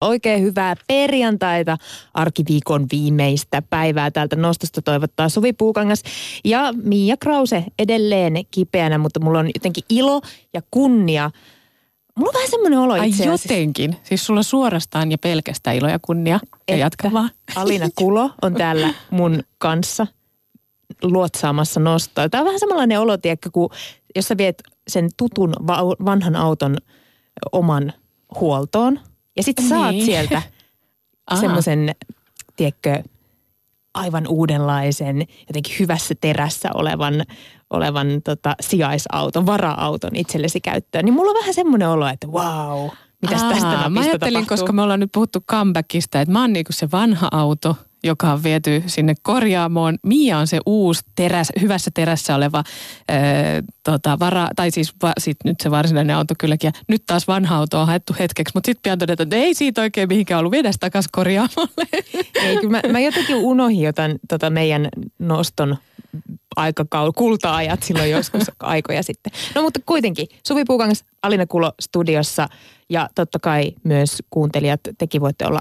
Oikein hyvää perjantaita, arkiviikon viimeistä päivää täältä nostosta toivottaa Suvi Puukangas ja Mia Krause edelleen kipeänä, mutta mulla on jotenkin ilo ja kunnia. Mulla on vähän semmoinen olo Ai itse asiassa, jotenkin. Siis sulla suorastaan ja pelkästään ilo ja kunnia. Ja jatka vaan. Alina Kulo on täällä mun kanssa luotsaamassa nostoa. Tämä on vähän samanlainen olo, tiedätkö, kun jos sä viet sen tutun va- vanhan auton oman huoltoon ja sitten saat Niin. sieltä Aha. semmoisen, tiedätkö, aivan uudenlaisen, jotenkin hyvässä terässä olevan, olevan tota, sijaisauton, vara-auton itsellesi käyttöön. Niin mulla on vähän semmoinen olo, että wow, mitäs tästä Aa, Mä ajattelin, tapahtuu? koska me ollaan nyt puhuttu comebackista, että mä oon niinku se vanha auto, joka on viety sinne korjaamoon. Mia on se uusi teräs, hyvässä terässä oleva ö, tota, vara, tai siis va, sit nyt se varsinainen auto kylläkin. Ja nyt taas vanha auto on haettu hetkeksi, mutta sitten pian todetaan, että ei siitä oikein mihinkään ollut viedä takaisin korjaamolle. Ei, kyllä mä, mä jotenkin unohdin jotain tota meidän noston aikakaul, kulta-ajat silloin joskus aikoja sitten. No mutta kuitenkin, Suvi Puukangas, Alina Kulo studiossa ja totta kai myös kuuntelijat, tekin voitte olla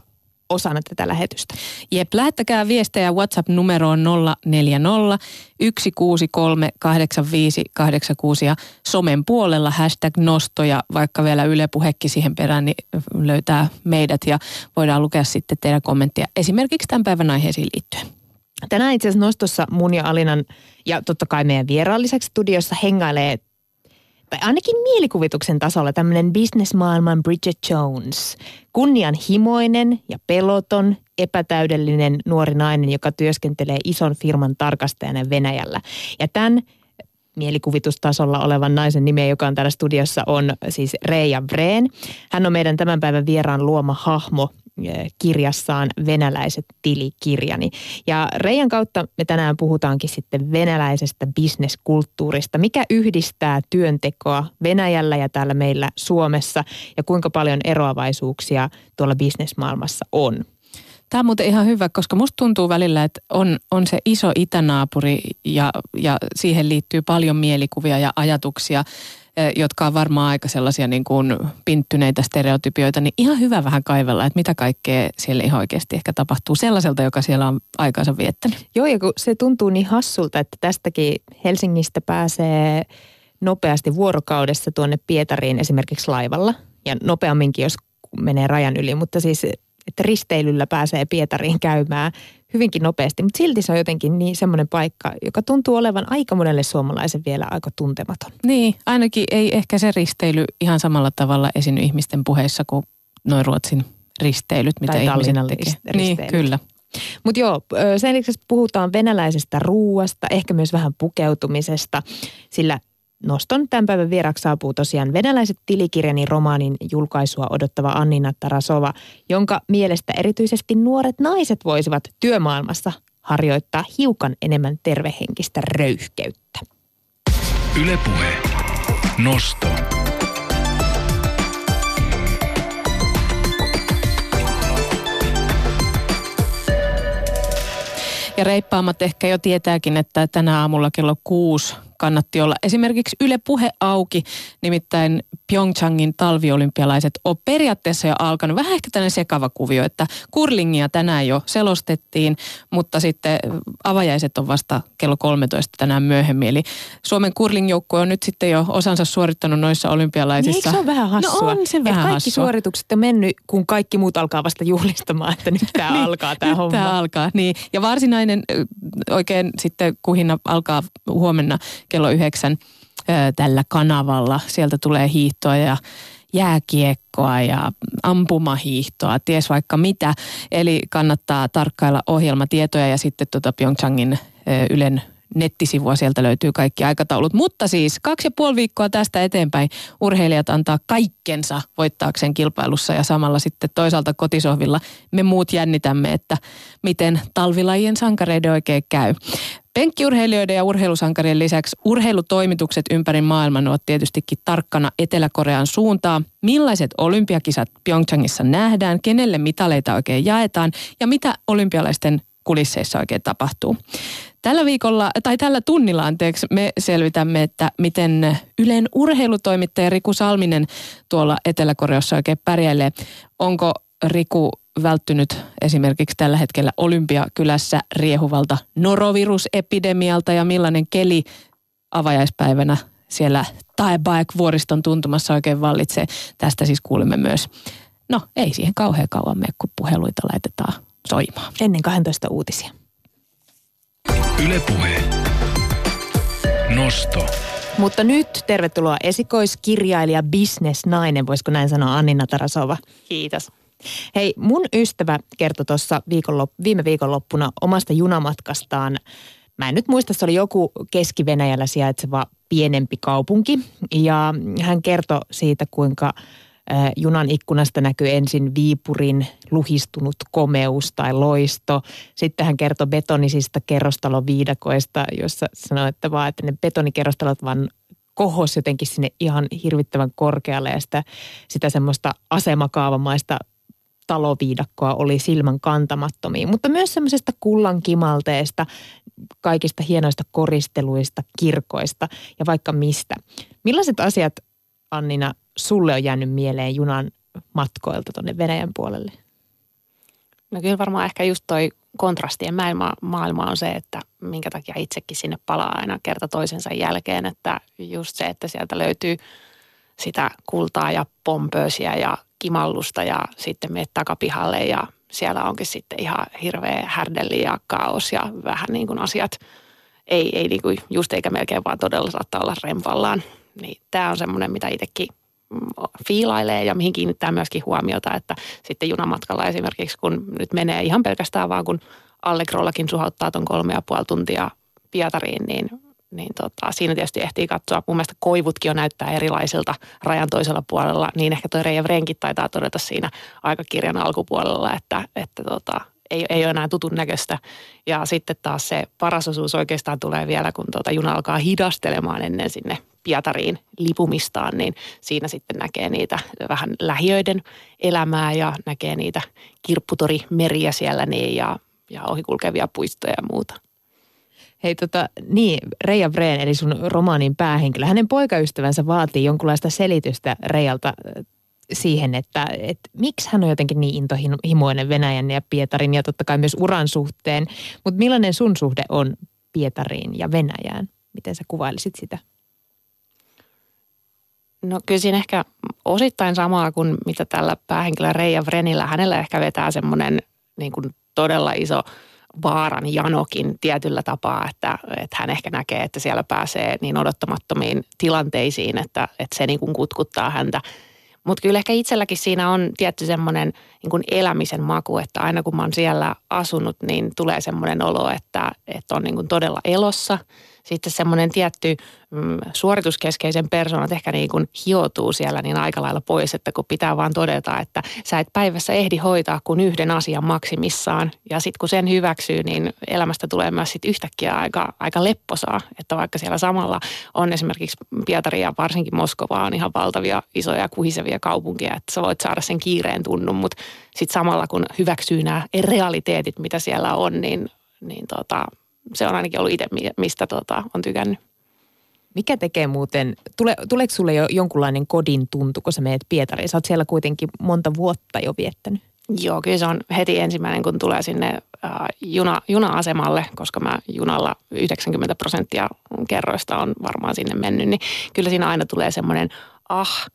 osana tätä lähetystä. Jep, lähettäkää viestejä WhatsApp-numeroon 040 163 8586 ja somen puolella hashtag nosto ja vaikka vielä Yle Puhekki siihen perään, niin löytää meidät ja voidaan lukea sitten teidän kommenttia esimerkiksi tämän päivän aiheisiin liittyen. Tänään itse asiassa nostossa mun ja Alinan ja totta kai meidän vieraan lisäksi studiossa hengailee ainakin mielikuvituksen tasolla tämmöinen bisnesmaailman Bridget Jones. Kunnianhimoinen ja peloton, epätäydellinen nuori nainen, joka työskentelee ison firman tarkastajana Venäjällä. Ja tämän mielikuvitustasolla olevan naisen nimi, joka on täällä studiossa, on siis Reija Vreen. Hän on meidän tämän päivän vieraan luoma hahmo kirjassaan Venäläiset tilikirjani. Ja Reijan kautta me tänään puhutaankin sitten venäläisestä bisneskulttuurista. Mikä yhdistää työntekoa Venäjällä ja täällä meillä Suomessa ja kuinka paljon eroavaisuuksia tuolla bisnesmaailmassa on? Tämä on muuten ihan hyvä, koska musta tuntuu välillä, että on, on se iso itänaapuri ja, ja siihen liittyy paljon mielikuvia ja ajatuksia, jotka on varmaan aika sellaisia niin kuin pinttyneitä stereotypioita, niin ihan hyvä vähän kaivella, että mitä kaikkea siellä ihan oikeasti ehkä tapahtuu sellaiselta, joka siellä on aikansa viettänyt. Joo, ja kun se tuntuu niin hassulta, että tästäkin Helsingistä pääsee nopeasti vuorokaudessa tuonne Pietariin esimerkiksi laivalla. Ja nopeamminkin, jos menee rajan yli, mutta siis että risteilyllä pääsee Pietariin käymään hyvinkin nopeasti. Mutta silti se on jotenkin niin semmoinen paikka, joka tuntuu olevan aika monelle suomalaisen vielä aika tuntematon. Niin, ainakin ei ehkä se risteily ihan samalla tavalla esiinny ihmisten puheissa kuin noin Ruotsin risteilyt, mitä Tai ihmiset tekee. Niin, risteilyt. kyllä. Mutta joo, sen lisäksi puhutaan venäläisestä ruuasta, ehkä myös vähän pukeutumisesta, sillä Noston tämän päivän vieraksi saapuu tosiaan venäläiset tilikirjani romaanin julkaisua odottava Annina Tarasova, jonka mielestä erityisesti nuoret naiset voisivat työmaailmassa harjoittaa hiukan enemmän tervehenkistä röyhkeyttä. Ylepuhe. Nosto. Ja reippaammat ehkä jo tietääkin, että tänä aamulla kello kuusi kannatti olla. Esimerkiksi Yle Puhe auki, nimittäin Pyeongchangin talviolympialaiset on periaatteessa jo alkanut. Vähän ehkä tämmöinen sekava kuvio, että kurlingia tänään jo selostettiin, mutta sitten avajaiset on vasta kello 13 tänään myöhemmin. Eli Suomen kurlingjoukkue on nyt sitten jo osansa suorittanut noissa Niin olympialaisissa. eikö se ole vähän hassua? No on se vähän kaikki hassua. suoritukset on mennyt, kun kaikki muut alkaa vasta juhlistamaan, että nyt tämä Niin, alkaa tämä homma. Tämä alkaa, niin. Ja varsinainen oikein sitten kuhina alkaa huomenna kello yhdeksän tällä kanavalla. Sieltä tulee hiihtoa ja jääkiekkoa ja ampumahiihtoa, ties vaikka mitä. Eli kannattaa tarkkailla ohjelmatietoja ja sitten tuota Pyeongchangin Ylen nettisivua, sieltä löytyy kaikki aikataulut. Mutta siis kaksi ja puoli viikkoa tästä eteenpäin urheilijat antaa kaikkensa voittaakseen kilpailussa ja samalla sitten toisaalta kotisohvilla me muut jännitämme, että miten talvilajien sankareiden oikein käy. Penkkiurheilijoiden ja urheilusankarien lisäksi urheilutoimitukset ympäri maailman ovat tietystikin tarkkana Etelä-Korean suuntaa. Millaiset olympiakisat Pyeongchangissa nähdään, kenelle mitaleita oikein jaetaan ja mitä olympialaisten kulisseissa oikein tapahtuu. Tällä viikolla, tai tällä tunnilla anteeksi, me selvitämme, että miten Ylen urheilutoimittaja Riku Salminen tuolla Etelä-Koreassa oikein pärjäilee. Onko Riku välttynyt esimerkiksi tällä hetkellä Olympiakylässä riehuvalta norovirusepidemialta ja millainen keli avajaispäivänä siellä Taebaek-vuoriston tuntumassa oikein vallitsee. Tästä siis kuulimme myös. No, ei siihen kauhean kauan mene, kun puheluita laitetaan soimaan. Ennen 12 uutisia. Ylepuhe. Nosto. Mutta nyt tervetuloa esikoiskirjailija, bisnesnainen, voisiko näin sanoa Annina Tarasova. Kiitos. Hei, mun ystävä kertoi tuossa viikonlop- viime viikonloppuna omasta junamatkastaan. Mä en nyt muista, se oli joku Keski-Venäjällä sijaitseva pienempi kaupunki. Ja hän kertoi siitä, kuinka junan ikkunasta näkyy ensin Viipurin luhistunut komeus tai loisto. Sitten hän kertoi betonisista kerrostaloviidakoista, jossa sanoi, että vaan, että ne betonikerrostalot vaan kohos jotenkin sinne ihan hirvittävän korkealle ja sitä, sitä semmoista asemakaavamaista taloviidakkoa oli silmän kantamattomia, mutta myös semmoisesta kullan kimalteesta, kaikista hienoista koristeluista, kirkoista ja vaikka mistä. Millaiset asiat, Annina, sulle on jäänyt mieleen junan matkoilta tuonne Venäjän puolelle? No kyllä varmaan ehkä just toi kontrastien maailma, maailma on se, että minkä takia itsekin sinne palaa aina kerta toisensa jälkeen, että just se, että sieltä löytyy sitä kultaa ja pompöösiä ja kimallusta ja sitten menet takapihalle ja siellä onkin sitten ihan hirveä härdelli ja kaos ja vähän niin kuin asiat ei, ei niin kuin just eikä melkein vaan todella saattaa olla rempallaan. Niin tämä on semmoinen, mitä itsekin fiilailee ja mihin kiinnittää myöskin huomiota, että sitten junamatkalla esimerkiksi kun nyt menee ihan pelkästään vaan kun Allegrollakin suhauttaa tuon kolme ja puoli tuntia Pietariin, niin, niin tota, siinä tietysti ehtii katsoa. Mun mielestä koivutkin jo näyttää erilaisilta rajan toisella puolella, niin ehkä toi Reija Vrenkin taitaa todeta siinä aikakirjan alkupuolella, että, että tota, ei, ei ole enää tutun näköistä. Ja sitten taas se paras osuus oikeastaan tulee vielä, kun tuota juna alkaa hidastelemaan ennen sinne Pietariin lipumistaan, niin siinä sitten näkee niitä vähän lähiöiden elämää ja näkee niitä kirpputorimeriä siellä niin ja, ja ohikulkevia puistoja ja muuta. Hei tota, niin, Reija Breen, eli sun romaanin päähenkilö, hänen poikaystävänsä vaatii jonkunlaista selitystä Reijalta siihen, että, että miksi hän on jotenkin niin intohimoinen Venäjän ja Pietarin ja totta kai myös uran suhteen. Mutta millainen sun suhde on Pietariin ja Venäjään? Miten sä kuvailisit sitä? No kyllä siinä ehkä osittain samaa kuin mitä tällä päähenkilöllä Reija Vrenillä. Hänellä ehkä vetää semmoinen niin kuin todella iso vaaran janokin tietyllä tapaa, että, että hän ehkä näkee, että siellä pääsee niin odottamattomiin tilanteisiin, että, että se niin kuin kutkuttaa häntä. Mutta kyllä ehkä itselläkin siinä on tietty semmoinen niin elämisen maku, että aina kun mä oon siellä asunut, niin tulee semmoinen olo, että, että on niin kuin todella elossa – sitten semmoinen tietty mm, suorituskeskeisen persoonat ehkä niin kuin hioutuu siellä niin aika lailla pois, että kun pitää vaan todeta, että sä et päivässä ehdi hoitaa kuin yhden asian maksimissaan. Ja sitten kun sen hyväksyy, niin elämästä tulee myös sit yhtäkkiä aika, aika lepposaa, että vaikka siellä samalla on esimerkiksi Pietari ja varsinkin Moskova on ihan valtavia isoja kuhisevia kaupunkia, että sä voit saada sen kiireen tunnun, mutta sitten samalla kun hyväksyy nämä realiteetit, mitä siellä on, niin, niin tota, se on ainakin ollut itse, mistä tota, on tykännyt. Mikä tekee muuten, tule, tuleeko sulle jo jonkunlainen kodin tuntu, kun sä meet Pietariin? Sä oot siellä kuitenkin monta vuotta jo viettänyt. Joo, kyllä se on heti ensimmäinen, kun tulee sinne äh, juna, juna-asemalle, koska mä junalla 90 prosenttia kerroista on varmaan sinne mennyt, niin kyllä siinä aina tulee semmoinen ah,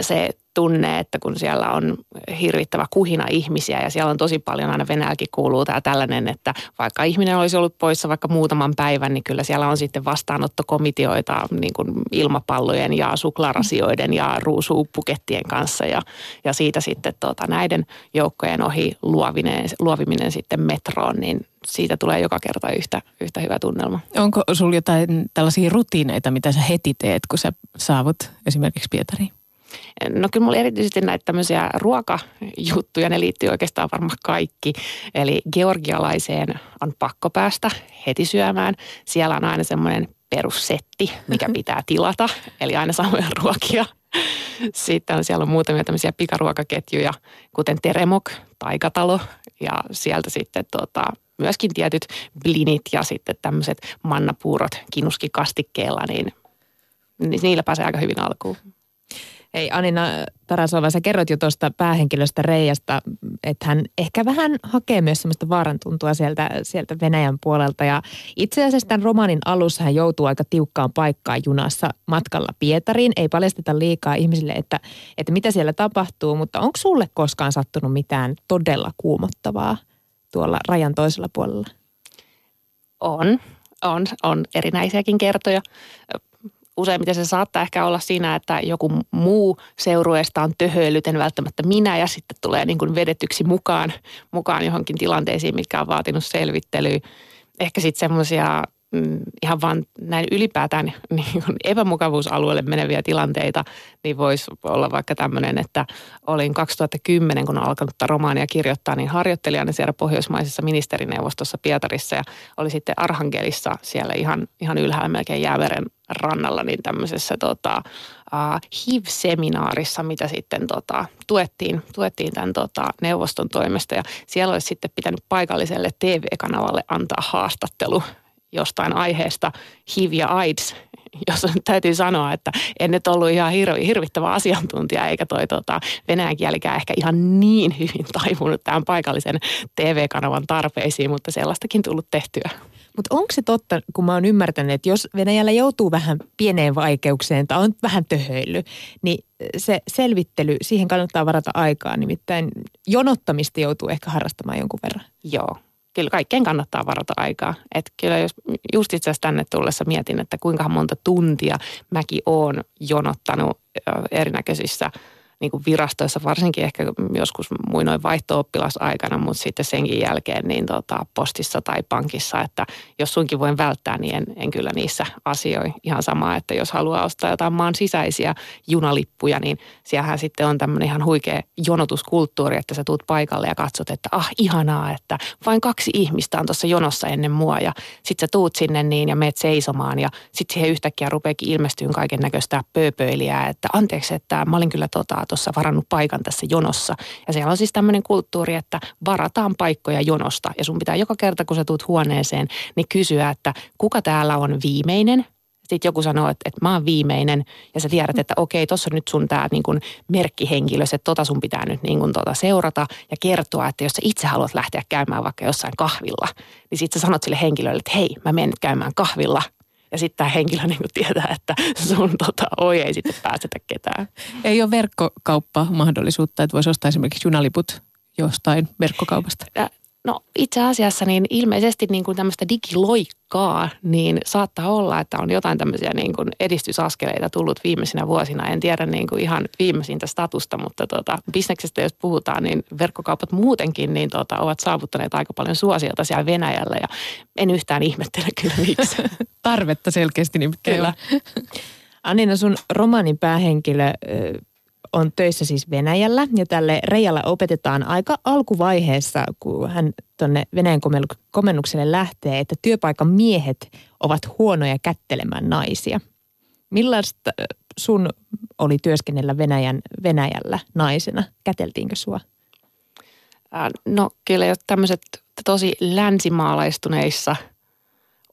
se tunne, että kun siellä on hirvittävä kuhina ihmisiä ja siellä on tosi paljon, aina Venäjälläkin kuuluu tämä tällainen, että vaikka ihminen olisi ollut poissa vaikka muutaman päivän, niin kyllä siellä on sitten vastaanottokomiteoita niin kuin ilmapallojen ja suklaarasioiden ja ruusuuppukettien kanssa ja, ja siitä sitten tuota, näiden joukkojen ohi luovinen, luoviminen sitten metroon, niin siitä tulee joka kerta yhtä, yhtä hyvä tunnelma. Onko sinulla jotain tällaisia rutiineita, mitä sä heti teet, kun sä saavut esimerkiksi Pietariin? No kyllä mulla erityisesti näitä tämmöisiä ruokajuttuja, ne liittyy oikeastaan varmaan kaikki. Eli georgialaiseen on pakko päästä heti syömään. Siellä on aina semmoinen perussetti, mikä pitää tilata, eli aina samoja ruokia. Sitten on, siellä on muutamia tämmöisiä pikaruokaketjuja, kuten Teremok, Taikatalo, ja sieltä sitten tota, myöskin tietyt blinit ja sitten tämmöiset mannapuurot kinuskikastikkeella, niin, niin niillä pääsee aika hyvin alkuun. Ei Anina Tarasova, sä kerrot jo tuosta päähenkilöstä Reijasta, että hän ehkä vähän hakee myös semmoista vaarantuntua sieltä, sieltä Venäjän puolelta. Ja itse asiassa tämän romaanin alussa hän joutuu aika tiukkaan paikkaan junassa matkalla Pietariin. Ei paljasteta liikaa ihmisille, että, että mitä siellä tapahtuu, mutta onko sulle koskaan sattunut mitään todella kuumottavaa tuolla rajan toisella puolella? On, on, on erinäisiäkin kertoja useimmiten se saattaa ehkä olla siinä, että joku muu seurueesta on töhöillyt, en välttämättä minä, ja sitten tulee niin kuin vedetyksi mukaan, mukaan johonkin tilanteisiin, mitkä on vaatinut selvittelyä. Ehkä sitten semmoisia mm, ihan vaan näin ylipäätään niin epämukavuusalueelle meneviä tilanteita, niin voisi olla vaikka tämmöinen, että olin 2010, kun alkanut romaania kirjoittaa, niin harjoittelijana siellä Pohjoismaisessa ministerineuvostossa Pietarissa ja oli sitten Arhangelissa siellä ihan, ihan ylhäällä melkein jääveren rannalla niin tämmöisessä tota, uh, HIV-seminaarissa, mitä sitten tota, tuettiin, tuettiin tämän tota, neuvoston toimesta. Ja siellä olisi sitten pitänyt paikalliselle TV-kanavalle antaa haastattelu jostain aiheesta HIV ja AIDS, jos täytyy sanoa, että en nyt ollut ihan hir- hirvittävä asiantuntija, eikä toi tota, venäjän kielikään ehkä ihan niin hyvin taipunut tämän paikallisen TV-kanavan tarpeisiin, mutta sellaistakin tullut tehtyä. Mutta onko se totta, kun mä oon ymmärtänyt, että jos Venäjällä joutuu vähän pieneen vaikeukseen tai on vähän töhöily, niin se selvittely, siihen kannattaa varata aikaa. Nimittäin jonottamista joutuu ehkä harrastamaan jonkun verran. Joo, kyllä kaikkeen kannattaa varata aikaa. Et kyllä jos just itse asiassa tänne tullessa mietin, että kuinka monta tuntia mäkin oon jonottanut erinäköisissä – niin kuin virastoissa, varsinkin ehkä joskus muinoin vaihto-oppilasaikana, mutta sitten senkin jälkeen niin tota, postissa tai pankissa, että jos sunkin voin välttää, niin en, en kyllä niissä asioi. Ihan sama, että jos haluaa ostaa jotain maan sisäisiä junalippuja, niin siellähän sitten on tämmöinen ihan huikea jonotuskulttuuri, että sä tuut paikalle ja katsot, että ah ihanaa, että vain kaksi ihmistä on tuossa jonossa ennen mua ja sitten sä tuut sinne niin ja meet seisomaan ja sitten siihen yhtäkkiä rupeekin ilmestyä kaiken näköistä pööpöiliä, että anteeksi, että mä olin kyllä tota, tuossa varannut paikan tässä jonossa. Ja siellä on siis tämmöinen kulttuuri, että varataan paikkoja jonosta. Ja sun pitää joka kerta, kun sä tuut huoneeseen, niin kysyä, että kuka täällä on viimeinen, sitten joku sanoo, että, että mä oon viimeinen ja sä tiedät, että okei, tuossa nyt sun tämä niin kuin merkkihenkilö, että tota sun pitää nyt niin kuin tota seurata ja kertoa, että jos sä itse haluat lähteä käymään vaikka jossain kahvilla, niin sitten sä sanot sille henkilölle, että hei, mä menen käymään kahvilla ja sitten tämä henkilö niin tietää, että sun tota, oi ei sitten päästetä ketään. Ei ole verkkokauppa-mahdollisuutta, että voisi ostaa esimerkiksi junaliput jostain verkkokaupasta? No itse asiassa niin ilmeisesti niin kuin tämmöistä digiloikkaa, niin saattaa olla, että on jotain tämmöisiä niin kuin edistysaskeleita tullut viimeisinä vuosina. En tiedä niin kuin ihan viimeisintä statusta, mutta tota, bisneksestä jos puhutaan, niin verkkokaupat muutenkin niin tota, ovat saavuttaneet aika paljon suosiota siellä Venäjällä ja en yhtään ihmettele kyllä miksi. Tarvetta selkeästi niin Kyllä. Anina, sun romanin päähenkilö on töissä siis Venäjällä ja tälle Reijalla opetetaan aika alkuvaiheessa, kun hän tuonne Venäjän komennukselle lähtee, että työpaikan miehet ovat huonoja kättelemään naisia. Millaista sun oli työskennellä Venäjän, Venäjällä naisena? Käteltiinkö sua? No kyllä jos tämmöiset tosi länsimaalaistuneissa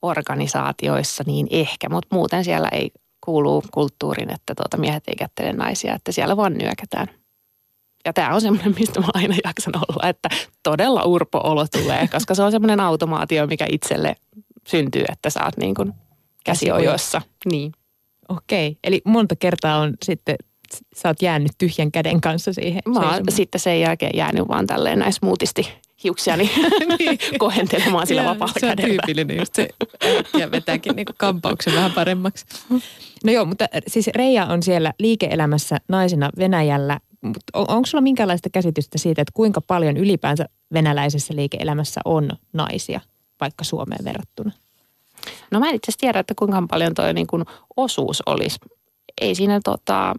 organisaatioissa, niin ehkä, mutta muuten siellä ei kuuluu kulttuuriin, että tuota miehet ei kättele naisia, että siellä vaan nyökätään. Ja tämä on semmoinen, mistä mä aina jaksan olla, että todella urpo-olo tulee, koska se on semmoinen automaatio, mikä itselle syntyy, että sä oot niin kuin käsiojoissa. Niin. Okei, eli monta kertaa on sitten, sä oot jäänyt tyhjän käden kanssa siihen. Mä oon sitten sen jälkeen jäänyt vaan tälleen näin smoothisti hiuksiani niin. kohentelemaan sillä vapaalla se kädellä. Se on tyypillinen just se, ja vetääkin niin kampauksen vähän paremmaksi. No joo, mutta siis Reija on siellä liike-elämässä naisena Venäjällä. On, onko sulla minkälaista käsitystä siitä, että kuinka paljon ylipäänsä venäläisessä liike-elämässä on naisia, vaikka Suomeen verrattuna? No mä en itse tiedä, että kuinka paljon tuo niin kuin osuus olisi. Ei siinä tota,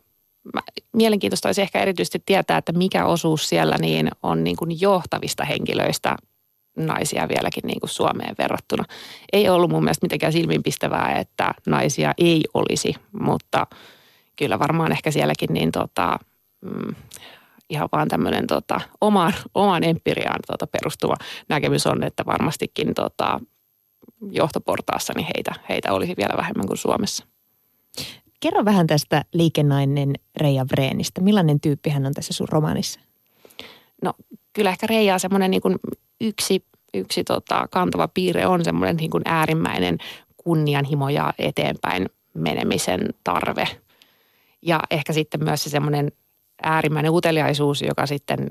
mielenkiintoista olisi ehkä erityisesti tietää, että mikä osuus siellä niin on niin kuin johtavista henkilöistä naisia vieläkin niin kuin Suomeen verrattuna. Ei ollut mun mielestä mitenkään silmiinpistävää, että naisia ei olisi, mutta kyllä varmaan ehkä sielläkin niin tota, mm, ihan vaan tämmöinen tota, omaan, omaan empiriaan tota, perustuva näkemys on, että varmastikin tota, johtoportaassa niin heitä, heitä olisi vielä vähemmän kuin Suomessa. Kerro vähän tästä liikennainen Reija Vreenistä. Millainen tyyppi hän on tässä sun romaanissa? No kyllä ehkä Reija on semmoinen niin yksi, yksi tota, kantava piirre on semmoinen niin kuin äärimmäinen kunnianhimo ja eteenpäin menemisen tarve. Ja ehkä sitten myös se semmoinen äärimmäinen uteliaisuus, joka sitten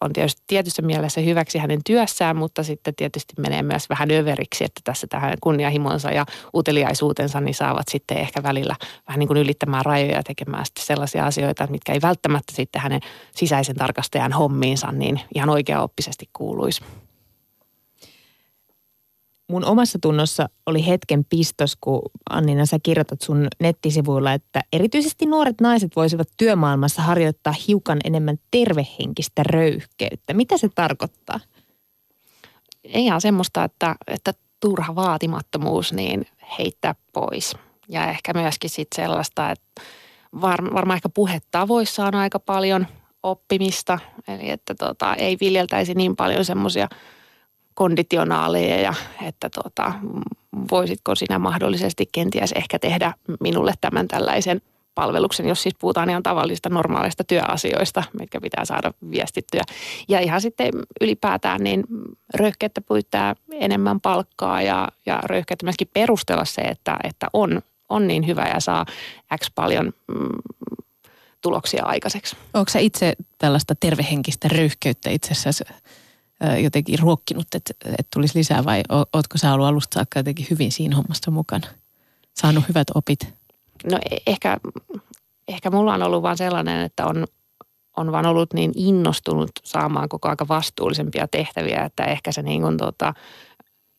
on tietysti tietyssä mielessä hyväksi hänen työssään, mutta sitten tietysti menee myös vähän överiksi, että tässä tähän kunnianhimonsa ja uteliaisuutensa niin saavat sitten ehkä välillä vähän niin kuin ylittämään rajoja ja tekemään sitten sellaisia asioita, mitkä ei välttämättä sitten hänen sisäisen tarkastajan hommiinsa niin ihan oikeaoppisesti kuuluisi mun omassa tunnossa oli hetken pistos, kun Annina sä kirjoitat sun nettisivuilla, että erityisesti nuoret naiset voisivat työmaailmassa harjoittaa hiukan enemmän tervehenkistä röyhkeyttä. Mitä se tarkoittaa? Ihan semmoista, että, että turha vaatimattomuus niin heittää pois. Ja ehkä myöskin sitten sellaista, että var, varmaan ehkä puhetavoissa on aika paljon oppimista. Eli että tota, ei viljeltäisi niin paljon semmoisia – konditionaaleja, että tota, voisitko sinä mahdollisesti kenties ehkä tehdä minulle tämän tällaisen palveluksen, jos siis puhutaan ihan tavallisista normaalista työasioista, mitkä pitää saada viestittyä. Ja ihan sitten ylipäätään niin röyhkeättä pyytää enemmän palkkaa ja, ja röyhkeättä myöskin perustella se, että, että on, on niin hyvä ja saa X paljon mm, tuloksia aikaiseksi. Onko sä itse tällaista tervehenkistä röyhkeyttä itse asiassa jotenkin ruokkinut, että, että tulisi lisää vai ootko sä ollut alusta saakka jotenkin hyvin siinä hommassa mukana? Saanut hyvät opit? No e, ehkä, ehkä mulla on ollut vaan sellainen, että on, on vaan ollut niin innostunut saamaan koko aika vastuullisempia tehtäviä, että ehkä se niin kuin tota,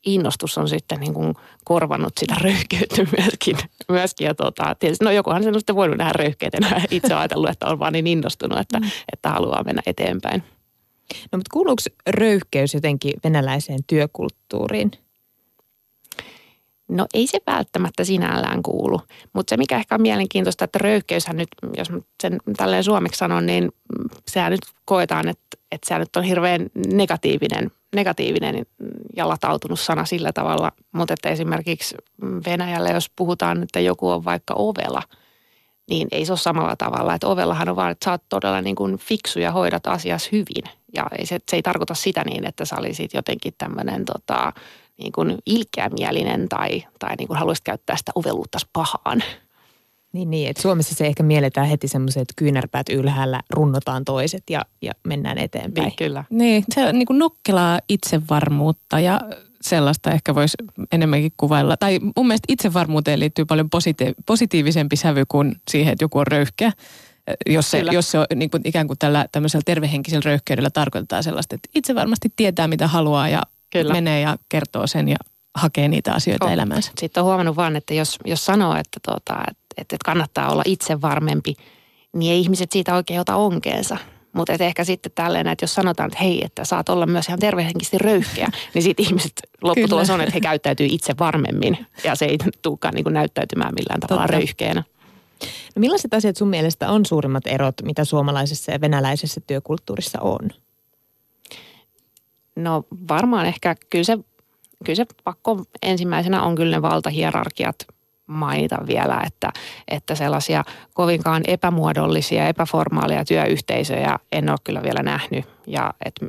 innostus on sitten niin kuin korvannut sitä röyhkeyttä myöskin. myöskin ja tota, tietysti, no jokuhan sen on sitten voinut nähdä röyhkeitä. Itse ajatellut, että on vaan niin innostunut, että, mm. että haluaa mennä eteenpäin. No mutta kuuluuko röyhkeys jotenkin venäläiseen työkulttuuriin? No ei se välttämättä sinällään kuulu, mutta se mikä ehkä on mielenkiintoista, että röyhkeyshän nyt, jos sen tälleen suomeksi sanon, niin sehän nyt koetaan, että, että se nyt on hirveän negatiivinen, negatiivinen ja latautunut sana sillä tavalla, mutta että esimerkiksi Venäjällä, jos puhutaan, että joku on vaikka ovela – niin ei se ole samalla tavalla. Että ovellahan on vaan, että sä oot todella niin kuin fiksu ja hoidat asias hyvin. Ja ei se, se ei tarkoita sitä niin, että sä olisit jotenkin tämmöinen tota, niin kuin ilkeämielinen tai, tai niin kuin haluaisit käyttää sitä oveluutta pahaan. Niin, niin, että Suomessa se ehkä mielletään heti semmoiset, että kyynärpäät ylhäällä runnotaan toiset ja, ja mennään eteenpäin. Niin, kyllä. Niin, se on niin kuin nokkelaa itsevarmuutta ja sellaista ehkä voisi enemmänkin kuvailla. Tai mun mielestä itsevarmuuteen liittyy paljon positi- positiivisempi sävy kuin siihen, että joku on röyhkeä. Jos se, jos se on niin kuin ikään kuin tällä tämmöisellä tervehenkisellä röyhkeydellä tarkoittaa sellaista, että itse varmasti tietää mitä haluaa ja Kyllä. menee ja kertoo sen ja hakee niitä asioita oh. elämäänsä. Sitten on huomannut vaan, että jos, jos sanoo, että, tuota, että, että kannattaa olla itse varmempi, niin ei ihmiset siitä oikein ota onkeensa. Mutta ehkä sitten tälleen, että jos sanotaan, että hei, että saat olla myös ihan tervehenkisesti röyhkeä, niin sitten ihmiset lopputulos on, että he käyttäytyy itse varmemmin ja se ei tulekaan niin näyttäytymään millään tavalla Totta. röyhkeänä. No millaiset asiat sun mielestä on suurimmat erot, mitä suomalaisessa ja venäläisessä työkulttuurissa on? No varmaan ehkä kyllä se, kyllä se pakko ensimmäisenä on kyllä ne valtahierarkiat mainita vielä, että, että sellaisia kovinkaan epämuodollisia, epäformaaleja työyhteisöjä en ole kyllä vielä nähnyt. Ja että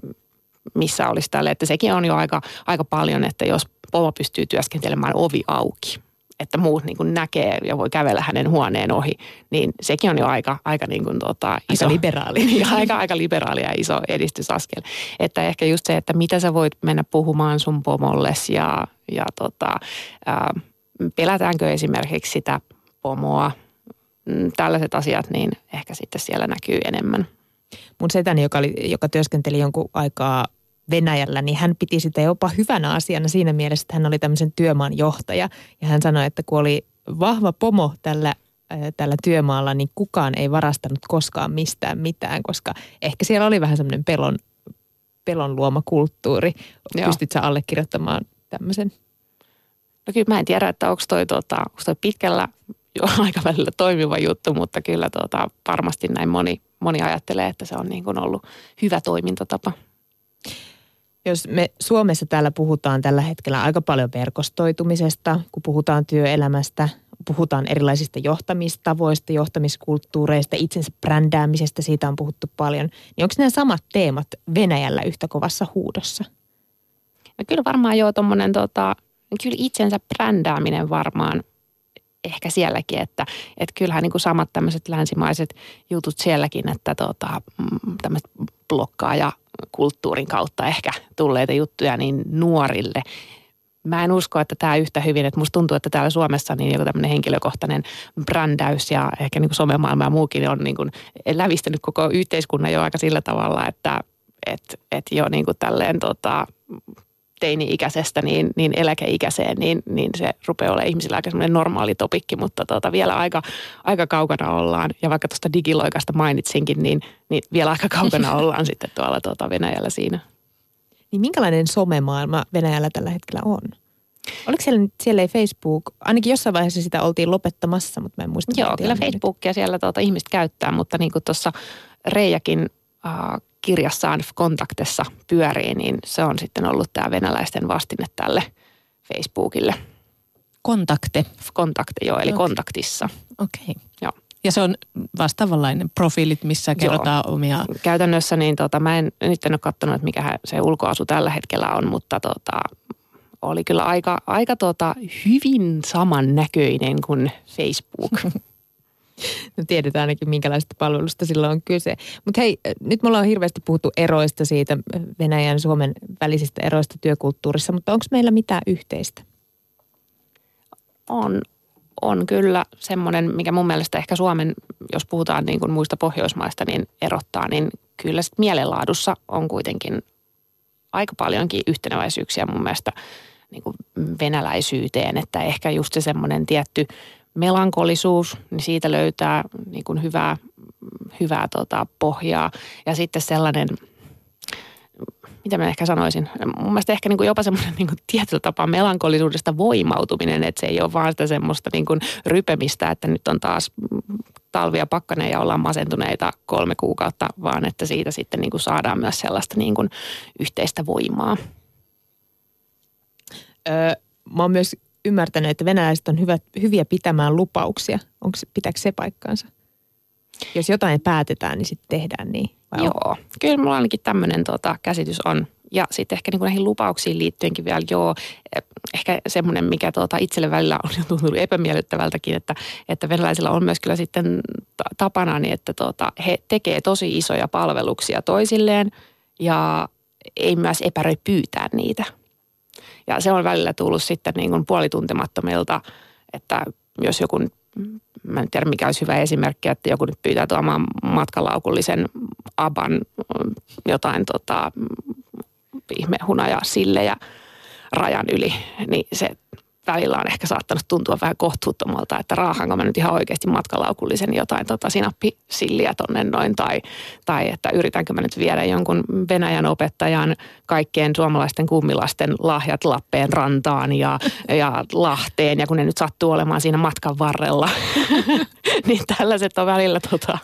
missä olisi tälle, että sekin on jo aika, aika paljon, että jos pomo pystyy työskentelemään ovi auki, että muut niin kuin näkee ja voi kävellä hänen huoneen ohi, niin sekin on jo aika, aika, niin kuin tota, iso, aika liberaali. aika, aika liberaali ja iso edistysaskel. Että ehkä just se, että mitä sä voit mennä puhumaan sun pomolles ja, ja tota, ää, pelätäänkö esimerkiksi sitä pomoa, mm, tällaiset asiat, niin ehkä sitten siellä näkyy enemmän. Mun setäni, joka, oli, joka työskenteli jonkun aikaa Venäjällä, niin hän piti sitä jopa hyvänä asiana siinä mielessä, että hän oli tämmöisen työmaan johtaja. Ja hän sanoi, että kun oli vahva pomo tällä, äh, tällä työmaalla, niin kukaan ei varastanut koskaan mistään mitään, koska ehkä siellä oli vähän semmoinen pelon, pelon luoma kulttuuri. Pystyt sä allekirjoittamaan tämmöisen? No kyllä mä en tiedä, että onko toi, tota, onko toi pitkällä aikavälillä toimiva juttu, mutta kyllä tota, varmasti näin moni, moni ajattelee, että se on niin kuin ollut hyvä toimintatapa. Jos me Suomessa täällä puhutaan tällä hetkellä aika paljon verkostoitumisesta, kun puhutaan työelämästä, puhutaan erilaisista johtamistavoista, johtamiskulttuureista, itsensä brändäämisestä, siitä on puhuttu paljon. Niin onko nämä samat teemat Venäjällä yhtä kovassa huudossa? No kyllä varmaan joo tuommoinen tota, kyllä itsensä brändääminen varmaan ehkä sielläkin, että, että kyllähän niin kuin samat tämmöiset länsimaiset jutut sielläkin, että tota, mm, tämmöiset blokkaaja kulttuurin kautta ehkä tulleita juttuja niin nuorille. Mä en usko, että tämä yhtä hyvin, että musta tuntuu, että täällä Suomessa niin joku tämmöinen henkilökohtainen brändäys ja ehkä niin kuin somemaailma ja muukin on niin kuin lävistänyt koko yhteiskunnan jo aika sillä tavalla, että et, et jo niin kuin tälleen tota, teini-ikäisestä niin, niin eläkeikäiseen, niin, niin se rupeaa olemaan ihmisillä aika semmoinen normaali topikki, mutta tota, vielä aika, aika kaukana ollaan. Ja vaikka tuosta digiloikasta mainitsinkin, niin, niin vielä aika kaukana ollaan sitten tuolla tuota Venäjällä siinä. Niin minkälainen somemaailma Venäjällä tällä hetkellä on? Oliko siellä, siellä ei Facebook, ainakin jossain vaiheessa sitä oltiin lopettamassa, mutta mä en muista. Joo, kyllä Facebookia nyt. siellä tuota ihmiset käyttää, mutta niin kuin tuossa Reijakin kirjassaan kontaktessa pyörii, niin se on sitten ollut tämä venäläisten vastine tälle Facebookille. Kontakte? Kontakte, joo, eli okay. kontaktissa. Okei. Okay. Joo. Ja se on vastaavanlainen profiilit, missä kerrotaan Joo. omia... Käytännössä niin tota, mä en nyt en ole katsonut, että mikä se ulkoasu tällä hetkellä on, mutta tota, oli kyllä aika, aika tota, hyvin samannäköinen kuin Facebook. No tiedetään ainakin, minkälaista palvelusta silloin on kyse. Mutta hei, nyt me ollaan hirveästi puhuttu eroista siitä Venäjän ja Suomen välisistä eroista työkulttuurissa, mutta onko meillä mitään yhteistä? On, on kyllä semmoinen, mikä mun mielestä ehkä Suomen, jos puhutaan niin kuin muista Pohjoismaista, niin erottaa, niin kyllä sitten mielenlaadussa on kuitenkin aika paljonkin yhtenäväisyyksiä mun mielestä niin kuin venäläisyyteen, että ehkä just se semmoinen tietty melankolisuus, niin siitä löytää niin kuin hyvää, hyvää tota pohjaa. Ja sitten sellainen, mitä mä ehkä sanoisin, mun mielestä ehkä niin kuin jopa semmoinen niin kuin tietyllä tapaa melankolisuudesta voimautuminen, että se ei ole vaan sitä semmoista niin kuin rypemistä, että nyt on taas talvia pakkanen ja ollaan masentuneita kolme kuukautta, vaan että siitä sitten niin kuin saadaan myös sellaista niin kuin yhteistä voimaa. Öö, mä oon myös ymmärtänyt, että venäläiset on hyvät, hyviä pitämään lupauksia. Onko, pitääkö se paikkaansa? Jos jotain päätetään, niin sitten tehdään niin. Vai joo, on? kyllä mulla ainakin tämmöinen tota, käsitys on. Ja sitten ehkä niin kuin näihin lupauksiin liittyenkin vielä, joo, ehkä semmoinen, mikä tuota, itselle välillä on tuntunut epämiellyttävältäkin, että, että venäläisillä on myös kyllä sitten tapana, niin että tuota, he tekee tosi isoja palveluksia toisilleen ja ei myös epäröi pyytää niitä. Ja se on välillä tullut sitten niin kuin puolituntemattomilta, että jos joku, mä en tiedä mikä olisi hyvä esimerkki, että joku nyt pyytää tuomaan matkalaukullisen aban jotain tota, ihmehunaja sille ja rajan yli, niin se välillä on ehkä saattanut tuntua vähän kohtuuttomalta, että raahanko mä nyt ihan oikeasti matkalaukullisen jotain tota sinappisilliä tonne noin, tai, tai että yritänkö mä nyt viedä jonkun Venäjän opettajan kaikkien suomalaisten kummilasten lahjat Lappeen rantaan ja, ja Lahteen, ja kun ne nyt sattuu olemaan siinä matkan varrella, niin tällaiset on välillä tota,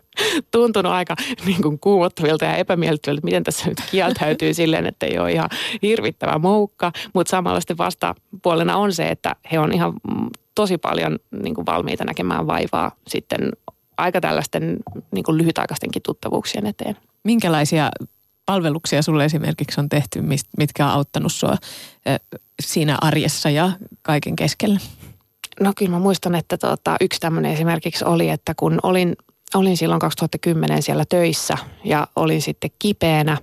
tuntunut aika niin kuin kuumottavilta ja epämiellyttäviltä, että miten tässä nyt kieltäytyy silleen, että ei ole ihan hirvittävä moukka, mutta samalla sitten vastapuolena on se, että he on ihan tosi paljon niin kuin valmiita näkemään vaivaa sitten aika tällaisten niin kuin lyhytaikaistenkin tuttavuuksien eteen. Minkälaisia palveluksia sulle esimerkiksi on tehty, mitkä on auttanut sua siinä arjessa ja kaiken keskellä? No kyllä mä muistan, että tota, yksi tämmöinen esimerkiksi oli, että kun olin, olin silloin 2010 siellä töissä ja olin sitten kipeänä,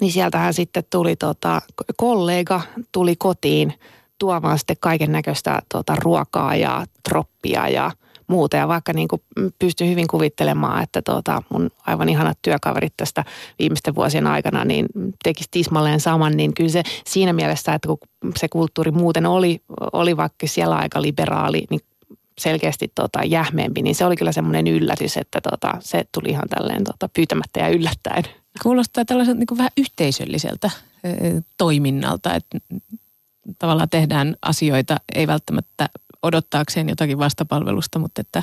niin sieltähän sitten tuli tota, kollega tuli kotiin – tuomaan sitten kaiken näköistä tuota, ruokaa ja troppia ja muuta. Ja vaikka niin kuin pystyn hyvin kuvittelemaan, että tuota, mun aivan ihanat työkaverit tästä viimeisten vuosien aikana niin tekisi tismalleen saman, niin kyllä se siinä mielessä, että kun se kulttuuri muuten oli, oli vaikka siellä aika liberaali, niin selkeästi tota, jähmeempi, niin se oli kyllä semmoinen yllätys, että tota, se tuli ihan tälleen tota, pyytämättä ja yllättäen. Kuulostaa tällaiselta niin kuin vähän yhteisölliseltä toiminnalta, että tavallaan tehdään asioita, ei välttämättä odottaakseen jotakin vastapalvelusta, mutta että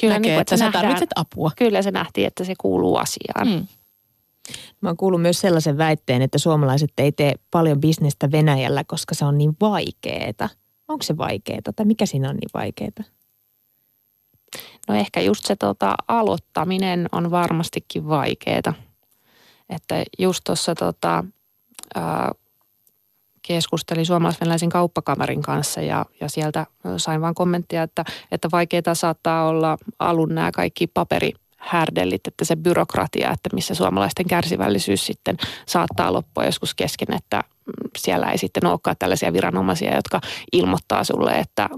kyllä, näkee, niin kuin, että, että sä nähdään, tarvitset apua. Kyllä se nähtiin, että se kuuluu asiaan. Mm. Mä oon kuullut myös sellaisen väitteen, että suomalaiset ei tee paljon bisnestä Venäjällä, koska se on niin vaikeeta. Onko se vaikeaa tai mikä siinä on niin vaikeaa? No ehkä just se tota, aloittaminen on varmastikin vaikeaa. Että just tuossa tota, keskustelin suomalaisvenäläisen kauppakamarin kanssa ja, ja sieltä sain vain kommenttia, että, että vaikeaa saattaa olla alun nämä kaikki paperi härdellit, että se byrokratia, että missä suomalaisten kärsivällisyys sitten saattaa loppua joskus kesken, että siellä ei sitten olekaan tällaisia viranomaisia, jotka ilmoittaa sulle, että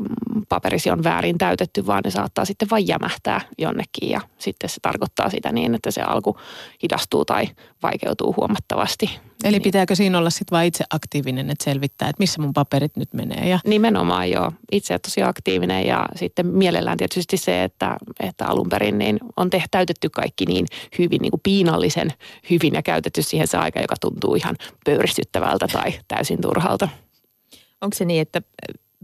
paperisi on väärin täytetty, vaan ne saattaa sitten vain jämähtää jonnekin ja sitten se tarkoittaa sitä niin, että se alku hidastuu tai vaikeutuu huomattavasti. Eli niin. pitääkö siinä olla sitten vain itse aktiivinen, että selvittää, että missä mun paperit nyt menee? Ja... Nimenomaan joo. Itse tosi aktiivinen ja sitten mielellään tietysti se, että, että alun perin niin on tehty, täytetty kaikki niin hyvin, niin kuin piinallisen hyvin ja käytetty siihen se aika, joka tuntuu ihan pöyristyttävältä tai täysin turhalta. Onko se niin, että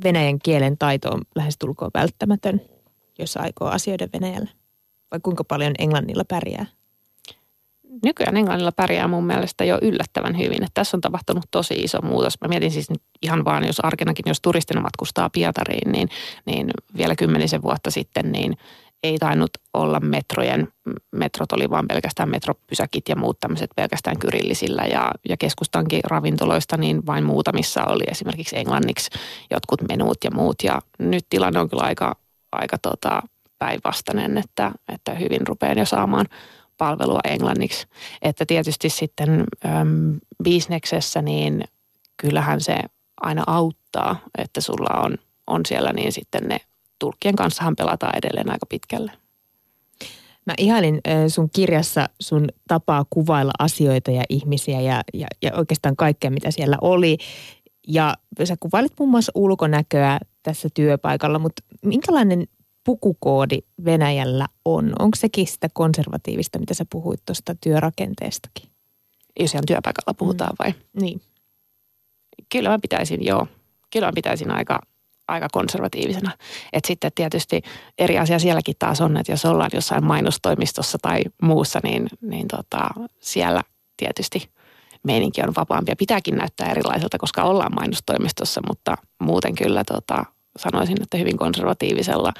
venäjän kielen taito on lähestulkoon välttämätön, jos aikoo asioida Venäjällä? Vai kuinka paljon englannilla pärjää? Nykyään englannilla pärjää mun mielestä jo yllättävän hyvin. Että tässä on tapahtunut tosi iso muutos. Mä mietin siis ihan vaan, jos arkenakin, jos turistina matkustaa Pietariin, niin, niin vielä kymmenisen vuotta sitten, niin ei tainnut olla metrojen, metrot oli vaan pelkästään metropysäkit ja muut tämmöiset pelkästään kyrillisillä ja, ja keskustankin ravintoloista niin vain muutamissa oli esimerkiksi englanniksi jotkut menuut ja muut ja nyt tilanne on kyllä aika, aika tota päinvastainen, että, että hyvin rupean jo saamaan palvelua englanniksi. Että tietysti sitten äm, bisneksessä niin kyllähän se aina auttaa, että sulla on, on siellä niin sitten ne tulkkien kanssahan pelataan edelleen aika pitkälle. Mä ihailin sun kirjassa sun tapaa kuvailla asioita ja ihmisiä ja, ja, ja oikeastaan kaikkea, mitä siellä oli. Ja sä kuvailit muun muassa ulkonäköä tässä työpaikalla, mutta minkälainen pukukoodi Venäjällä on? Onko sekin sitä konservatiivista, mitä sä puhuit tuosta työrakenteestakin? Jos ihan työpaikalla puhutaan mm. vai? Niin. Kyllä mä pitäisin, joo. Kyllä mä pitäisin aika aika konservatiivisena. Et sitten tietysti eri asia sielläkin taas on, että jos ollaan jossain mainostoimistossa tai muussa, niin, niin tota, siellä tietysti meininki on vapaampi ja pitääkin näyttää erilaiselta, koska ollaan mainostoimistossa, mutta muuten kyllä tota, sanoisin, että hyvin konservatiivisella.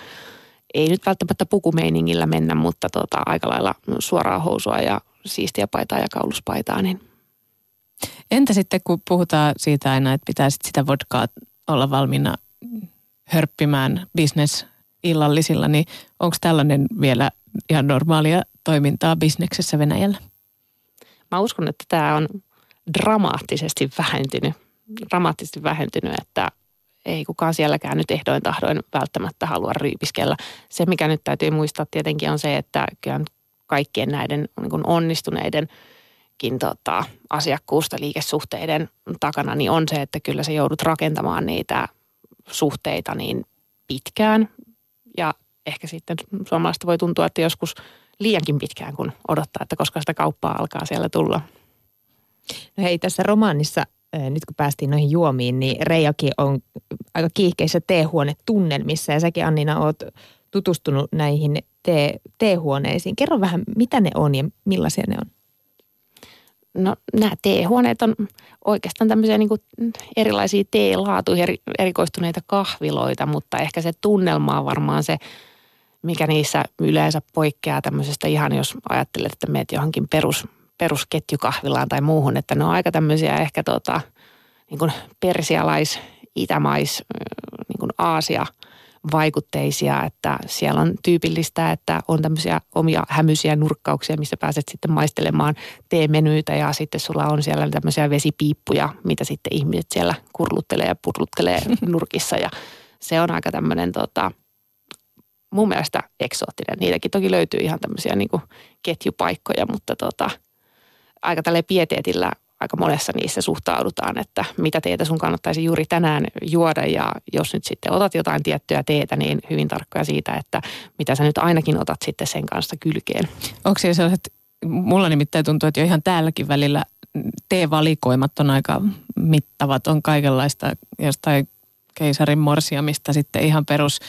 Ei nyt välttämättä pukumeiningillä mennä, mutta tota, aika lailla suoraa housua ja siistiä paitaa ja kauluspaitaa. Niin. Entä sitten, kun puhutaan siitä aina, että pitää sitä vodkaa olla valmiina hörppimään business illallisilla, niin onko tällainen vielä ihan normaalia toimintaa bisneksessä Venäjällä? Mä uskon, että tämä on dramaattisesti vähentynyt, dramaattisesti vähentynyt, että ei kukaan sielläkään nyt ehdoin tahdoin välttämättä halua ryypiskellä. Se, mikä nyt täytyy muistaa tietenkin on se, että kyllä kaikkien näiden niin onnistuneidenkin tota, asiakkuusta liikesuhteiden takana niin on se, että kyllä se joudut rakentamaan niitä suhteita niin pitkään ja ehkä sitten suomalaista voi tuntua, että joskus liiankin pitkään, kun odottaa, että koska sitä kauppaa alkaa siellä tulla. No hei, tässä romaanissa, nyt kun päästiin noihin juomiin, niin Reijakin on aika kiihkeissä teehuonetunnelmissa ja säkin Annina oot tutustunut näihin tee, teehuoneisiin. Kerro vähän, mitä ne on ja millaisia ne on? No nämä teehuoneet on oikeastaan tämmöisiä niin erilaisia teelaatuihin eri, erikoistuneita kahviloita, mutta ehkä se tunnelma on varmaan se, mikä niissä yleensä poikkeaa tämmöisestä ihan jos ajattelet, että meet johonkin perus, perusketjukahvilaan tai muuhun, että ne on aika tämmöisiä ehkä tota, niin kuin persialais, itämais, niin kuin Aasia – vaikutteisia, että siellä on tyypillistä, että on tämmöisiä omia hämyisiä nurkkauksia, missä pääset sitten maistelemaan teemenyitä ja sitten sulla on siellä tämmöisiä vesipiippuja, mitä sitten ihmiset siellä kurluttelee ja purluttelee nurkissa ja se on aika tämmöinen tota, mun mielestä eksoottinen. Niitäkin toki löytyy ihan tämmöisiä niin ketjupaikkoja, mutta tota, aika tälle pieteetillä aika monessa niissä suhtaudutaan, että mitä teetä sun kannattaisi juuri tänään juoda ja jos nyt sitten otat jotain tiettyä teetä, niin hyvin tarkkoja siitä, että mitä sä nyt ainakin otat sitten sen kanssa kylkeen. Onko siellä sellaiset, mulla nimittäin tuntuu, että jo ihan täälläkin välillä teevalikoimat on aika mittavat, on kaikenlaista jostain keisarin morsiamista sitten ihan perus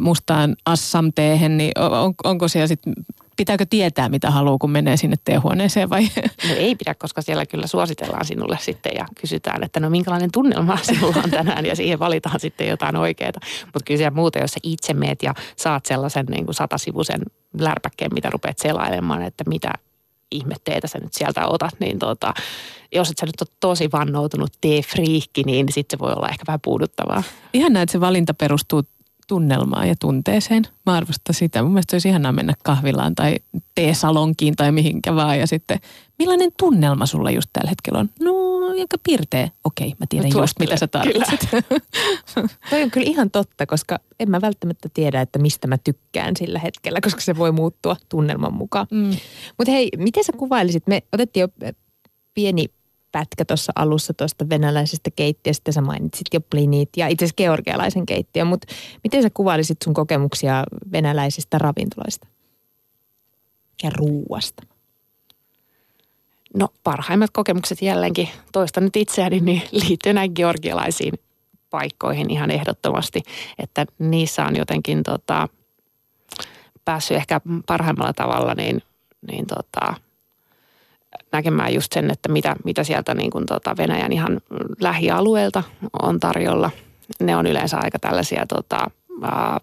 mustaan assam teehen, niin on, onko siellä sitten pitääkö tietää, mitä haluaa, kun menee sinne teehuoneeseen vai? No ei pidä, koska siellä kyllä suositellaan sinulle sitten ja kysytään, että no minkälainen tunnelma sinulla on tänään ja siihen valitaan sitten jotain oikeaa. Mutta kyllä siellä muuten, jos sä itse meet ja saat sellaisen niin kuin satasivuisen lärpäkkeen, mitä rupeat selailemaan, että mitä ihmetteitä sä nyt sieltä otat, niin tota, jos et sä nyt ole tosi vannoutunut tee-friikki, niin sitten se voi olla ehkä vähän puuduttavaa. Ihan näet, se valinta perustuu tunnelmaan ja tunteeseen. Mä arvostan sitä. Mun mielestä olisi ihanaa mennä kahvilaan tai teesalonkiin tai mihinkä vaan. Ja sitten, millainen tunnelma sulla just tällä hetkellä on? No, aika pirteä. Okei, mä tiedän just mitä sä tarvitset. Toi on kyllä ihan totta, koska en mä välttämättä tiedä, että mistä mä tykkään sillä hetkellä, koska se voi muuttua tunnelman mukaan. Mm. Mutta hei, miten sä kuvailisit? Me otettiin jo pieni pätkä tuossa alussa tuosta venäläisestä keittiöstä. Sä mainitsit jo plinit ja itse asiassa georgialaisen keittiön, mutta miten sä kuvailisit sun kokemuksia venäläisistä ravintoloista ja ruuasta? No parhaimmat kokemukset jälleenkin, toista nyt itseäni, niin liittyy näihin georgialaisiin paikkoihin ihan ehdottomasti, että niissä on jotenkin tota, päässyt ehkä parhaimmalla tavalla niin, niin tota, näkemään just sen, että mitä, mitä sieltä niin kuin tota Venäjän ihan lähialueelta on tarjolla. Ne on yleensä aika tällaisia tota, ää,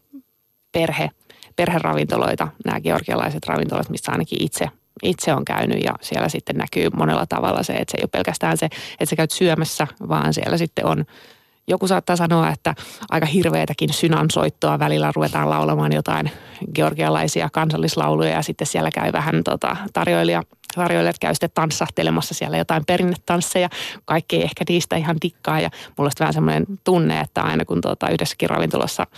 perhe, perheravintoloita, nämä georgialaiset ravintolat, missä ainakin itse, itse on käynyt ja siellä sitten näkyy monella tavalla se, että se ei ole pelkästään se, että sä käyt syömässä, vaan siellä sitten on joku saattaa sanoa, että aika hirveätäkin synansoittoa välillä ruvetaan laulamaan jotain georgialaisia kansallislauluja ja sitten siellä käy vähän tota, tarjoilija, tarjoilijat käy sitten tanssahtelemassa siellä jotain perinnetansseja. Kaikki ei ehkä niistä ihan tikkaa ja mulla on vähän semmoinen tunne, että aina kun tota, yhdessäkin ravintolassa –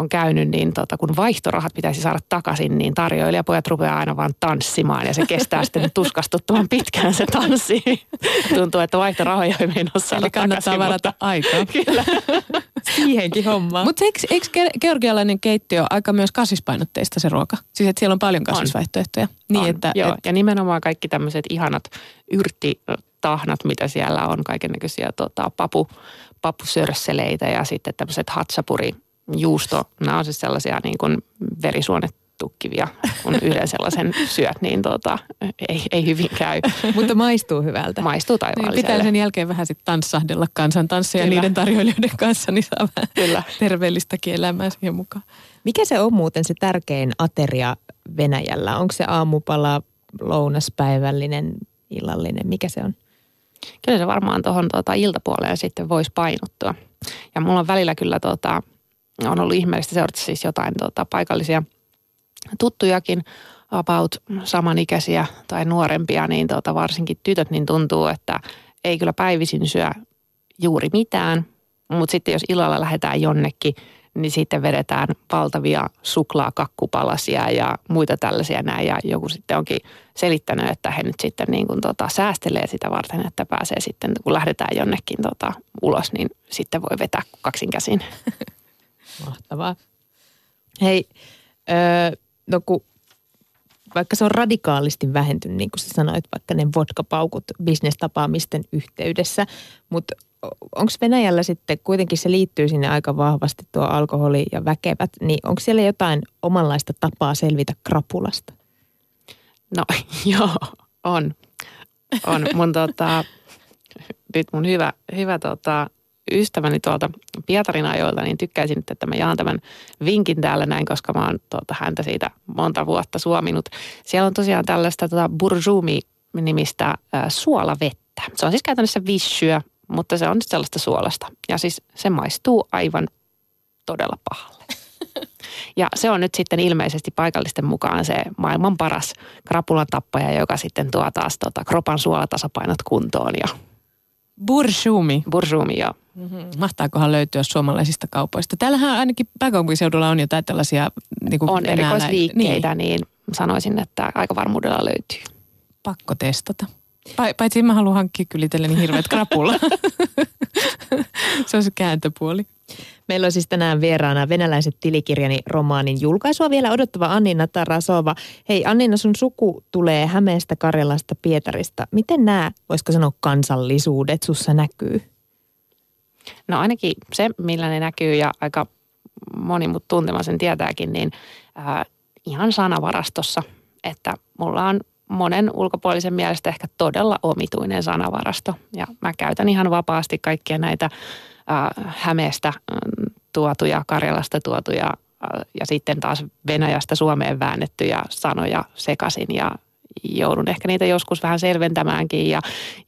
on käynyt, niin tota, kun vaihtorahat pitäisi saada takaisin, niin tarjoilijapojat rupeaa aina vaan tanssimaan ja se kestää sitten tuskastuttuvan pitkään se tanssi. Tuntuu, että vaihtorahoja ei meinaa saada Eli kannattaa takaisin, varata mutta... aikaa. Kyllä. Siihenkin hommaan. Mutta eikö, eikö ge- georgialainen keittiö aika myös kasvispainotteista se ruoka? Siis että siellä on paljon kasvisvaihtoehtoja. Niin, on, että, joo. et, Ja nimenomaan kaikki tämmöiset ihanat yrttitahnat, mitä siellä on, kaiken näköisiä tota, papu, papusörsseleitä ja sitten tämmöiset hatsapuri juusto, nämä on siis sellaisia niin kuin verisuonetukkivia, kun yhden sellaisen syöt, niin tota, ei, ei hyvin käy. Mutta maistuu hyvältä. Maistuu niin taivaalliselle. pitää sen jälkeen vähän sitten tanssahdella kansantansseja Kyllä. niiden tarjoilijoiden kanssa, niin saa vähän Kyllä. terveellistäkin elämää siihen mukaan. Mikä se on muuten se tärkein ateria Venäjällä? Onko se aamupala, lounaspäivällinen, illallinen? Mikä se on? Kyllä se varmaan tuohon tota, iltapuoleen sitten voisi painottua. Ja mulla on välillä kyllä tota, on ollut ihmeellistä seurata siis jotain tota, paikallisia tuttujakin about samanikäisiä tai nuorempia, niin tota, varsinkin tytöt, niin tuntuu, että ei kyllä päivisin syö juuri mitään. Mutta sitten jos illalla lähdetään jonnekin, niin sitten vedetään valtavia suklaakakkupalasia ja muita tällaisia näin. Ja joku sitten onkin selittänyt, että he nyt sitten niin kuin tota, säästelee sitä varten, että pääsee sitten, kun lähdetään jonnekin tota, ulos, niin sitten voi vetää kaksin käsin. Mahtavaa. Hei, öö, no kun vaikka se on radikaalisti vähentynyt, niin kuin sä sanoit, vaikka ne vodkapaukut bisnestapaamisten yhteydessä, mutta onko Venäjällä sitten, kuitenkin se liittyy sinne aika vahvasti tuo alkoholi ja väkevät, niin onko siellä jotain omanlaista tapaa selvitä krapulasta? No joo, on. On. Mun tota, nyt mun hyvä, hyvä tota, ystäväni tuolta Pietarin ajoilta, niin tykkäisin, että mä jaan tämän vinkin täällä näin, koska mä oon tuota, häntä siitä monta vuotta suominut. Siellä on tosiaan tällaista tota, burjumi-nimistä äh, suolavettä. Se on siis käytännössä vissyä, mutta se on sellaista suolasta. Ja siis se maistuu aivan todella pahalle. Ja se on nyt sitten ilmeisesti paikallisten mukaan se maailman paras krapulan tappaja, joka sitten tuo taas tota, kropan suolatasapainot kuntoon ja Burshumi. burjumi ja Mm-hmm. Mahtaakohan löytyä suomalaisista kaupoista? Täällähän ainakin pääkaupunkiseudulla on jotain tällaisia niin kuin on erikoisliikkeitä, Niin, niin. niin sanoisin, että aika varmuudella löytyy. pakko testata. Pa- paitsi mä haluan hankkia kyllä itselleni hirveät krapulla. se on se kääntöpuoli. Meillä on siis tänään vieraana venäläiset tilikirjani romaanin julkaisua vielä odottava Annina Tarasova. Hei Annina, sun suku tulee Hämeestä, Karjalasta, Pietarista. Miten nämä, voisiko sanoa kansallisuudet, sussa näkyy? No ainakin se, millä ne näkyy ja aika moni mut tuntema sen tietääkin, niin äh, ihan sanavarastossa. että mulla on monen ulkopuolisen mielestä ehkä todella omituinen sanavarasto. Ja mä käytän ihan vapaasti kaikkia näitä äh, Hämeestä mm, tuotuja, Karjalasta tuotuja äh, ja sitten taas Venäjästä Suomeen väännettyjä sanoja sekaisin ja joudun ehkä niitä joskus vähän selventämäänkin ja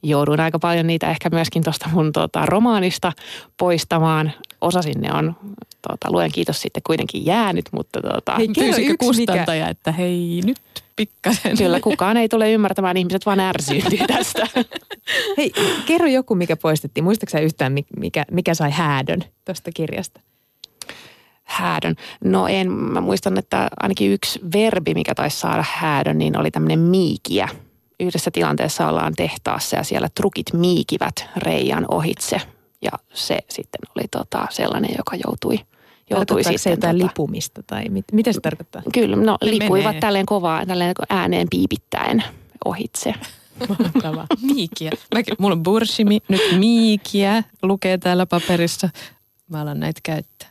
joudun aika paljon niitä ehkä myöskin tuosta mun tota, romaanista poistamaan. Osa sinne on, tota, luen kiitos sitten kuitenkin jäänyt, mutta tota, hei, pyysikö kustantaja, mikä... että hei nyt pikkasen. Kyllä kukaan ei tule ymmärtämään, ihmiset vaan ärsyytyy tästä. hei, kerro joku, mikä poistettiin. Muistatko yhtään, mikä, mikä sai häädön tuosta kirjasta? häädön. No en, mä muistan, että ainakin yksi verbi, mikä taisi saada häädön, niin oli tämmöinen miikiä. Yhdessä tilanteessa ollaan tehtaassa ja siellä trukit miikivät reijan ohitse. Ja se sitten oli tota sellainen, joka joutui joutui sitten... se jotain tota, lipumista tai mit, mitä se tarkoittaa? Kyllä, no ne lipuivat menee. tälleen kovaa, tälleen ääneen piipittäen ohitse. Mahtavaa. Miikiä. Mäkin, mulla on burshimi, nyt miikiä lukee täällä paperissa. Mä alan näitä käyttää.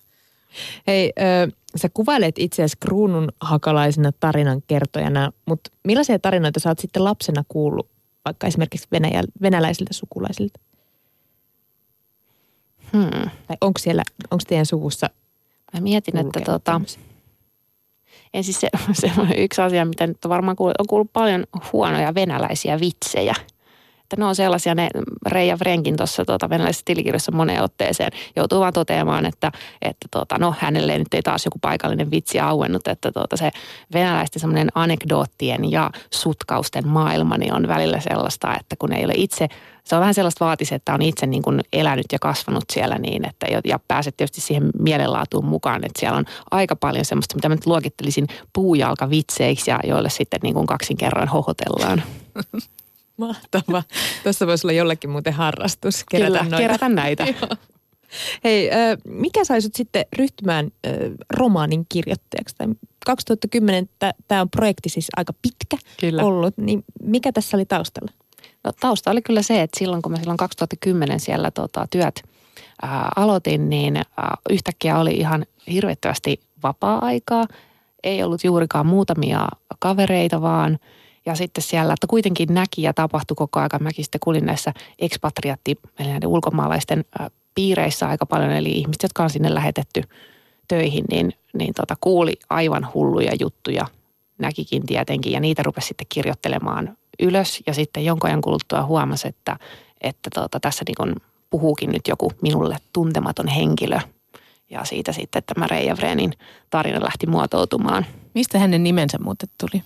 Hei, ö, sä kuvailet itseäsi kruunun hakalaisena tarinan kertojana, mutta millaisia tarinoita sä oot sitten lapsena kuullut vaikka esimerkiksi venäjä, venäläisiltä sukulaisilta? Hmm. Tai onko siellä, onko teidän suvussa Mä mietin, että tota, en siis se, se on yksi asia, mitä nyt on varmaan kuullut, on kuullut paljon huonoja venäläisiä vitsejä – että ne on sellaisia, ne Reija Frenkin tuossa tuota, venäläisessä tilikirjassa moneen otteeseen joutuu vaan toteamaan, että, että tuota, no hänelle nyt ei taas joku paikallinen vitsi auennut, että tuota, se venäläisten semmoinen anekdoottien ja sutkausten maailma niin on välillä sellaista, että kun ei ole itse se on vähän sellaista vaatisi, että on itse niin kuin elänyt ja kasvanut siellä niin, että ja pääset tietysti siihen mielenlaatuun mukaan, että siellä on aika paljon semmoista, mitä mä nyt luokittelisin puujalkavitseiksi ja joille sitten niin kuin kaksin kerran hohotellaan. Mahtava. Tuossa voisi olla jollekin muuten harrastus. Kerätä Kyllä, noita. kerätä näitä. Hei, mikä sai sut sitten ryhtymään romaanin kirjoittajaksi? 2010 tämä on projekti siis aika pitkä kyllä. ollut, niin mikä tässä oli taustalla? No, tausta oli kyllä se, että silloin kun mä silloin 2010 siellä tota, työt ää, aloitin, niin ää, yhtäkkiä oli ihan hirvettävästi vapaa-aikaa. Ei ollut juurikaan muutamia kavereita, vaan – ja sitten siellä, että kuitenkin näki ja tapahtui koko ajan. Mäkin sitten kuulin näissä ekspatriatti, eli näiden ulkomaalaisten piireissä aika paljon, eli ihmiset, jotka on sinne lähetetty töihin, niin, niin tota, kuuli aivan hulluja juttuja, näkikin tietenkin, ja niitä rupesi sitten kirjoittelemaan ylös, ja sitten jonkun ajan kuluttua huomasi, että, että tota, tässä niin puhuukin nyt joku minulle tuntematon henkilö, ja siitä sitten tämä Reija Vrenin tarina lähti muotoutumaan. Mistä hänen nimensä muuten tuli?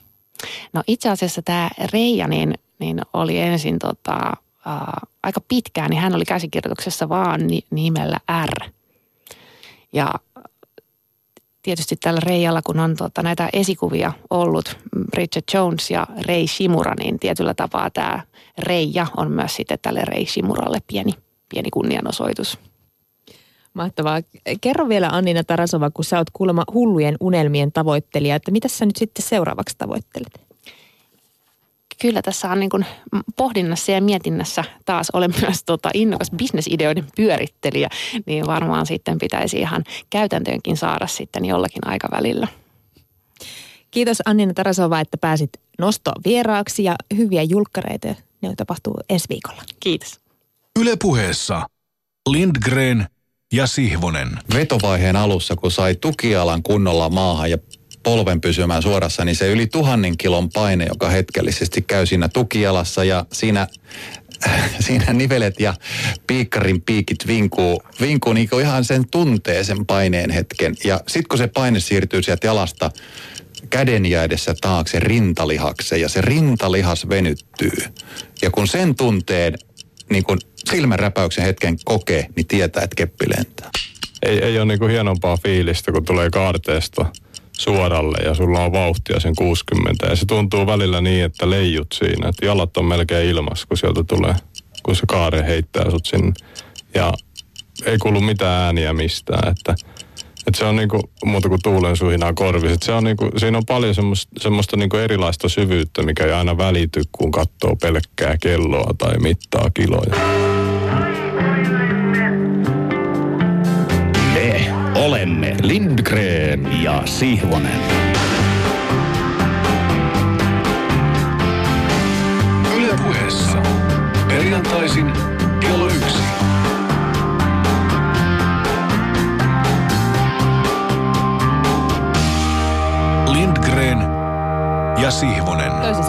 No itse asiassa tämä Reija niin, niin oli ensin tota, ää, aika pitkään, niin hän oli käsikirjoituksessa vaan ni, nimellä R. Ja tietysti tällä Reijalla, kun on tota, näitä esikuvia ollut, Bridget Jones ja Rei Shimura, niin tietyllä tapaa tämä Reija on myös sitten tälle Rei Shimuralle pieni, pieni kunnianosoitus. Mahtavaa. Kerro vielä Annina Tarasova, kun sä oot kuulemma hullujen unelmien tavoittelija, että mitä sä nyt sitten seuraavaksi tavoittelet? Kyllä tässä on niin kuin pohdinnassa ja mietinnässä taas olen myös tota innokas bisnesideoiden pyörittelijä, niin varmaan sitten pitäisi ihan käytäntöönkin saada sitten jollakin aikavälillä. Kiitos Annina Tarasova, että pääsit nostoon vieraaksi ja hyviä julkkareita. Ne tapahtuu ensi viikolla. Kiitos. Ylepuheessa Lindgren ja Sihvonen. Vetovaiheen alussa, kun sai tukialan kunnolla maahan ja polven pysymään suorassa, niin se yli tuhannen kilon paine, joka hetkellisesti käy siinä tukialassa ja siinä siinä nivelet ja piikkarin piikit vinkuu, vinkuu niin kuin ihan sen tuntee sen paineen hetken. Ja sitten kun se paine siirtyy sieltä jalasta käden jäädessä taakse rintalihakseen ja se rintalihas venyttyy. Ja kun sen tunteen niin kun silmänräpäyksen hetken kokee, niin tietää, että keppi lentää. Ei, ei ole niin kuin hienompaa fiilistä, kun tulee kaarteesta suoralle ja sulla on vauhtia sen 60. Ja se tuntuu välillä niin, että leijut siinä, että jalat on melkein ilmas, kun sieltä tulee, kun se kaare heittää sut sinne. Ja ei kuulu mitään ääniä mistään, että et se on niinku muuta kuin tuulen suhinaa korvis. Se on niinku, siinä on paljon semmoista, semmoista niinku erilaista syvyyttä, mikä ei aina välity, kun katsoo pelkkää kelloa tai mittaa kiloja. Me olemme Lindgren ja Sihvonen. Yle puheessa. Perjantaisin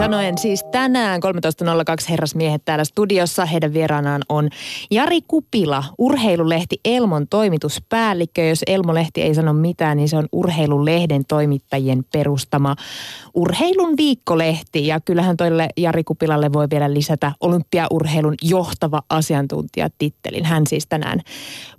sanoen siis tänään 13.02 herrasmiehet täällä studiossa. Heidän vieraanaan on Jari Kupila, urheilulehti Elmon toimituspäällikkö. Jos Elmo-lehti ei sano mitään, niin se on urheilulehden toimittajien perustama urheilun viikkolehti. Ja kyllähän toille Jari Kupilalle voi vielä lisätä olympiaurheilun johtava asiantuntija tittelin. Hän siis tänään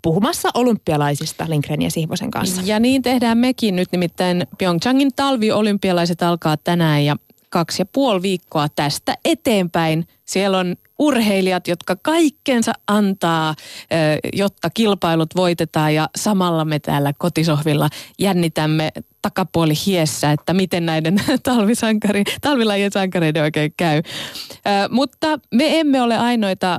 puhumassa olympialaisista Lindgren ja Sihvosen kanssa. Ja niin tehdään mekin nyt, nimittäin Pyeongchangin talviolympialaiset alkaa tänään ja kaksi ja puoli viikkoa tästä eteenpäin. Siellä on urheilijat, jotka kaikkensa antaa, jotta kilpailut voitetaan ja samalla me täällä kotisohvilla jännitämme takapuoli hiessä, että miten näiden talvisankari, talvilajien sankareiden oikein käy. Mutta me emme ole ainoita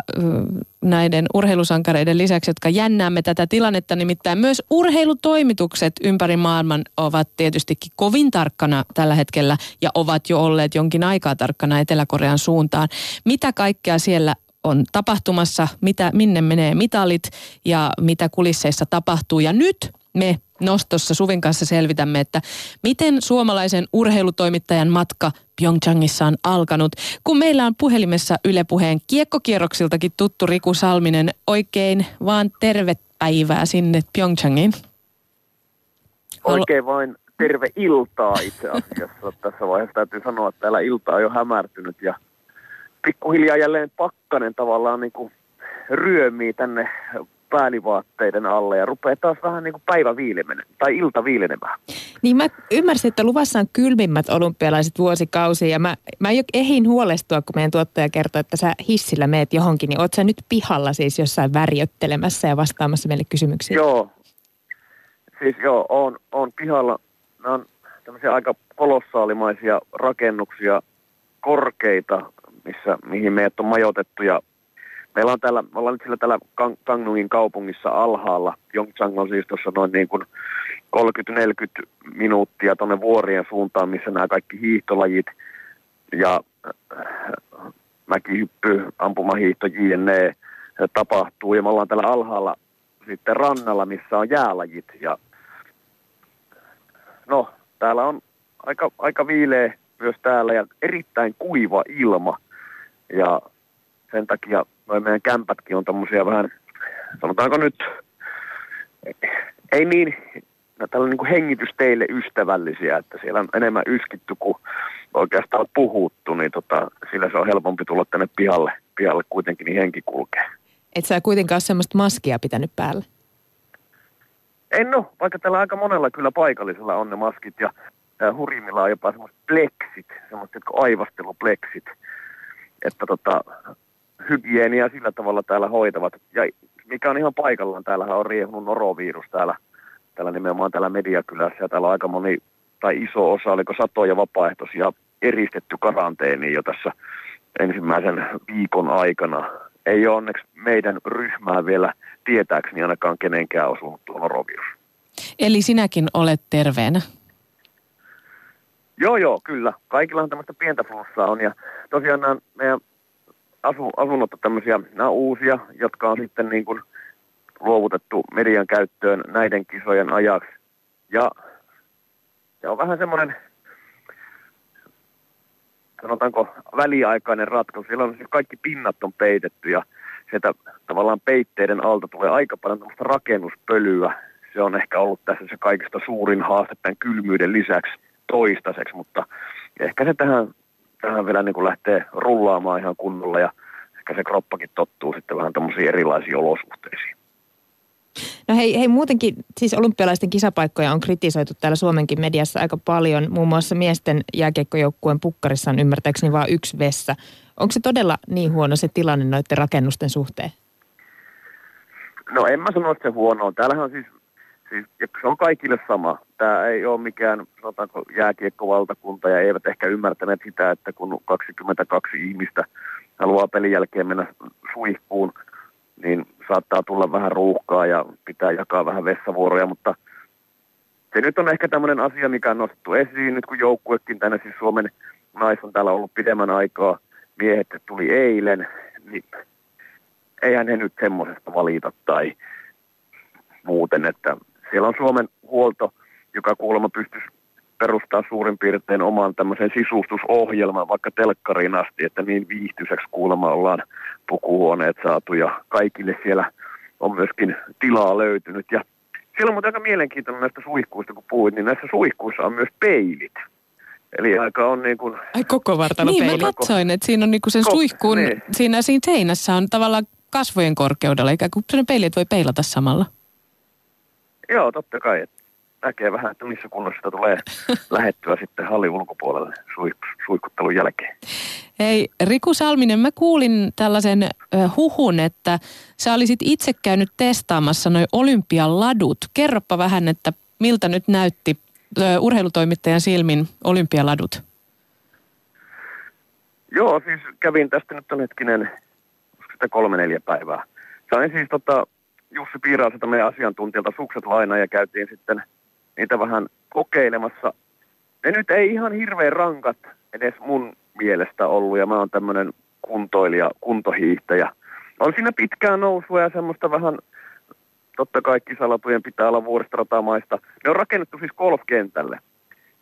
näiden urheilusankareiden lisäksi, jotka jännäämme tätä tilannetta. Nimittäin myös urheilutoimitukset ympäri maailman ovat tietystikin kovin tarkkana tällä hetkellä ja ovat jo olleet jonkin aikaa tarkkana Etelä-Korean suuntaan. Mitä kaikkea siellä on tapahtumassa, mitä, minne menee mitalit ja mitä kulisseissa tapahtuu. Ja nyt me nostossa Suvin kanssa selvitämme, että miten suomalaisen urheilutoimittajan matka Pyeongchangissa on alkanut. Kun meillä on puhelimessa Yle Puheen kiekkokierroksiltakin tuttu Riku Salminen, oikein vaan tervepäivää sinne Pyeongchangiin. Oikein vain terve iltaa itse asiassa. Tässä vaiheessa täytyy sanoa, että täällä ilta on jo hämärtynyt ja pikkuhiljaa jälleen pakkanen tavallaan niin kuin ryömii tänne päälivaatteiden alle ja rupeaa taas vähän niin kuin päivä viilemenen, tai ilta viilenemään. Niin mä ymmärsin, että luvassa on kylmimmät olympialaiset vuosikausia ja mä, mä jo ehin huolestua, kun meidän tuottaja kertoo, että sä hissillä meet johonkin, niin oot sä nyt pihalla siis jossain värjöttelemässä ja vastaamassa meille kysymyksiin? Joo, siis joo, on, on pihalla. Nämä on tämmöisiä aika kolossaalimaisia rakennuksia, korkeita, missä, mihin meidät on majoitettu ja Meillä on täällä, me ollaan nyt sillä täällä Kangnungin kaupungissa alhaalla. Pyeongchang on siis tuossa noin niin kuin 30-40 minuuttia tuonne vuorien suuntaan, missä nämä kaikki hiihtolajit ja äh, mäkihyppy, ampumahiihto, JNE tapahtuu. Ja me ollaan täällä alhaalla sitten rannalla, missä on jäälajit. Ja no, täällä on aika, aika viileä myös täällä ja erittäin kuiva ilma. Ja sen takia noin meidän kämpätkin on tämmöisiä vähän, sanotaanko nyt, ei niin, no, tällä niin kuin hengitysteille ystävällisiä, että siellä on enemmän yskitty kuin oikeastaan puhuttu, niin tota, sillä se on helpompi tulla tänne pihalle, pihalle kuitenkin, niin henki kulkee. Et sä kuitenkaan ole semmoista maskia pitänyt päällä? En no, vaikka täällä aika monella kyllä paikallisella on ne maskit ja, ja hurimmilla on jopa semmoiset pleksit, semmoiset jotka aivastelupleksit, että tota, hygienia sillä tavalla täällä hoitavat. Ja mikä on ihan paikallaan, täällähän on riehunut norovirus täällä, täällä nimenomaan täällä Mediakylässä ja täällä on aika moni tai iso osa, oliko satoja vapaaehtoisia eristetty karanteeniin jo tässä ensimmäisen viikon aikana. Ei ole onneksi meidän ryhmää vielä tietääkseni ainakaan kenenkään osunut tuo norovirus. Eli sinäkin olet terveenä? Joo, joo, kyllä. Kaikilla on tämmöistä pientä flussaa on. Ja tosiaan nämä meidän asu, asunnot on tämmöisiä, nämä uusia, jotka on sitten niin kuin luovutettu median käyttöön näiden kisojen ajaksi. Ja se on vähän semmoinen, sanotaanko, väliaikainen ratkaisu. Siellä on siis kaikki pinnat on peitetty ja sieltä tavallaan peitteiden alta tulee aika paljon tämmöistä rakennuspölyä. Se on ehkä ollut tässä se kaikista suurin haaste tämän kylmyyden lisäksi toistaiseksi, mutta ehkä se tähän tähän vielä niin kuin lähtee rullaamaan ihan kunnolla ja ehkä se kroppakin tottuu sitten vähän tämmöisiin erilaisiin olosuhteisiin. No hei, hei muutenkin, siis olympialaisten kisapaikkoja on kritisoitu täällä Suomenkin mediassa aika paljon. Muun muassa miesten jääkiekkojoukkueen pukkarissa on ymmärtääkseni vain yksi vessa. Onko se todella niin huono se tilanne noiden rakennusten suhteen? No en mä sano, että se huono on. Täällähän on siis Siis, se on kaikille sama. Tämä ei ole mikään, sanotaanko, jääkiekkovaltakunta ja eivät ehkä ymmärtäneet sitä, että kun 22 ihmistä haluaa pelin jälkeen mennä suihkuun, niin saattaa tulla vähän ruuhkaa ja pitää jakaa vähän vessavuoroja, mutta se nyt on ehkä tämmöinen asia, mikä on nostettu esiin nyt kun joukkuekin tänne, siis Suomen nais on täällä ollut pidemmän aikaa, miehet tuli eilen, niin eihän ne nyt semmoisesta valita tai muuten, että siellä on Suomen huolto, joka kuulemma pystyisi perustaa suurin piirtein oman tämmöisen sisustusohjelman vaikka telkkariin asti, että niin viihtyiseksi kuulemma ollaan pukuhuoneet saatu ja kaikille siellä on myöskin tilaa löytynyt. Ja siellä on muuten aika mielenkiintoinen näistä suihkuista, kun puhuit, niin näissä suihkuissa on myös peilit. Eli aika on niin kuin... Ai koko vartalopeili. Niin, mä katsoin, että siinä on niinku sen Kok, suihkuun, niin. siinä, siinä seinässä on tavallaan kasvojen korkeudella, ikään kuin sellainen peili, että voi peilata samalla. Joo, totta kai. Näkee vähän, että missä kunnossa tulee lähettyä sitten hallin ulkopuolelle suikuttelun jälkeen. Hei, Riku Salminen, mä kuulin tällaisen äh, huhun, että sä olisit itse käynyt testaamassa noin olympialadut. Kerropa vähän, että miltä nyt näytti äh, urheilutoimittajan silmin olympialadut? Joo, siis kävin tästä nyt on hetkinen, sitä kolme neljä päivää. Sain siis tota, Jussi Piiraaselta meidän asiantuntijalta sukset lainaa ja käytiin sitten niitä vähän kokeilemassa. Ne nyt ei ihan hirveän rankat edes mun mielestä ollut ja mä oon tämmönen kuntoilija, kuntohiihtäjä. On siinä pitkää nousua ja semmoista vähän, totta kai kisalatujen pitää olla vuoristoratamaista. Ne on rakennettu siis golfkentälle.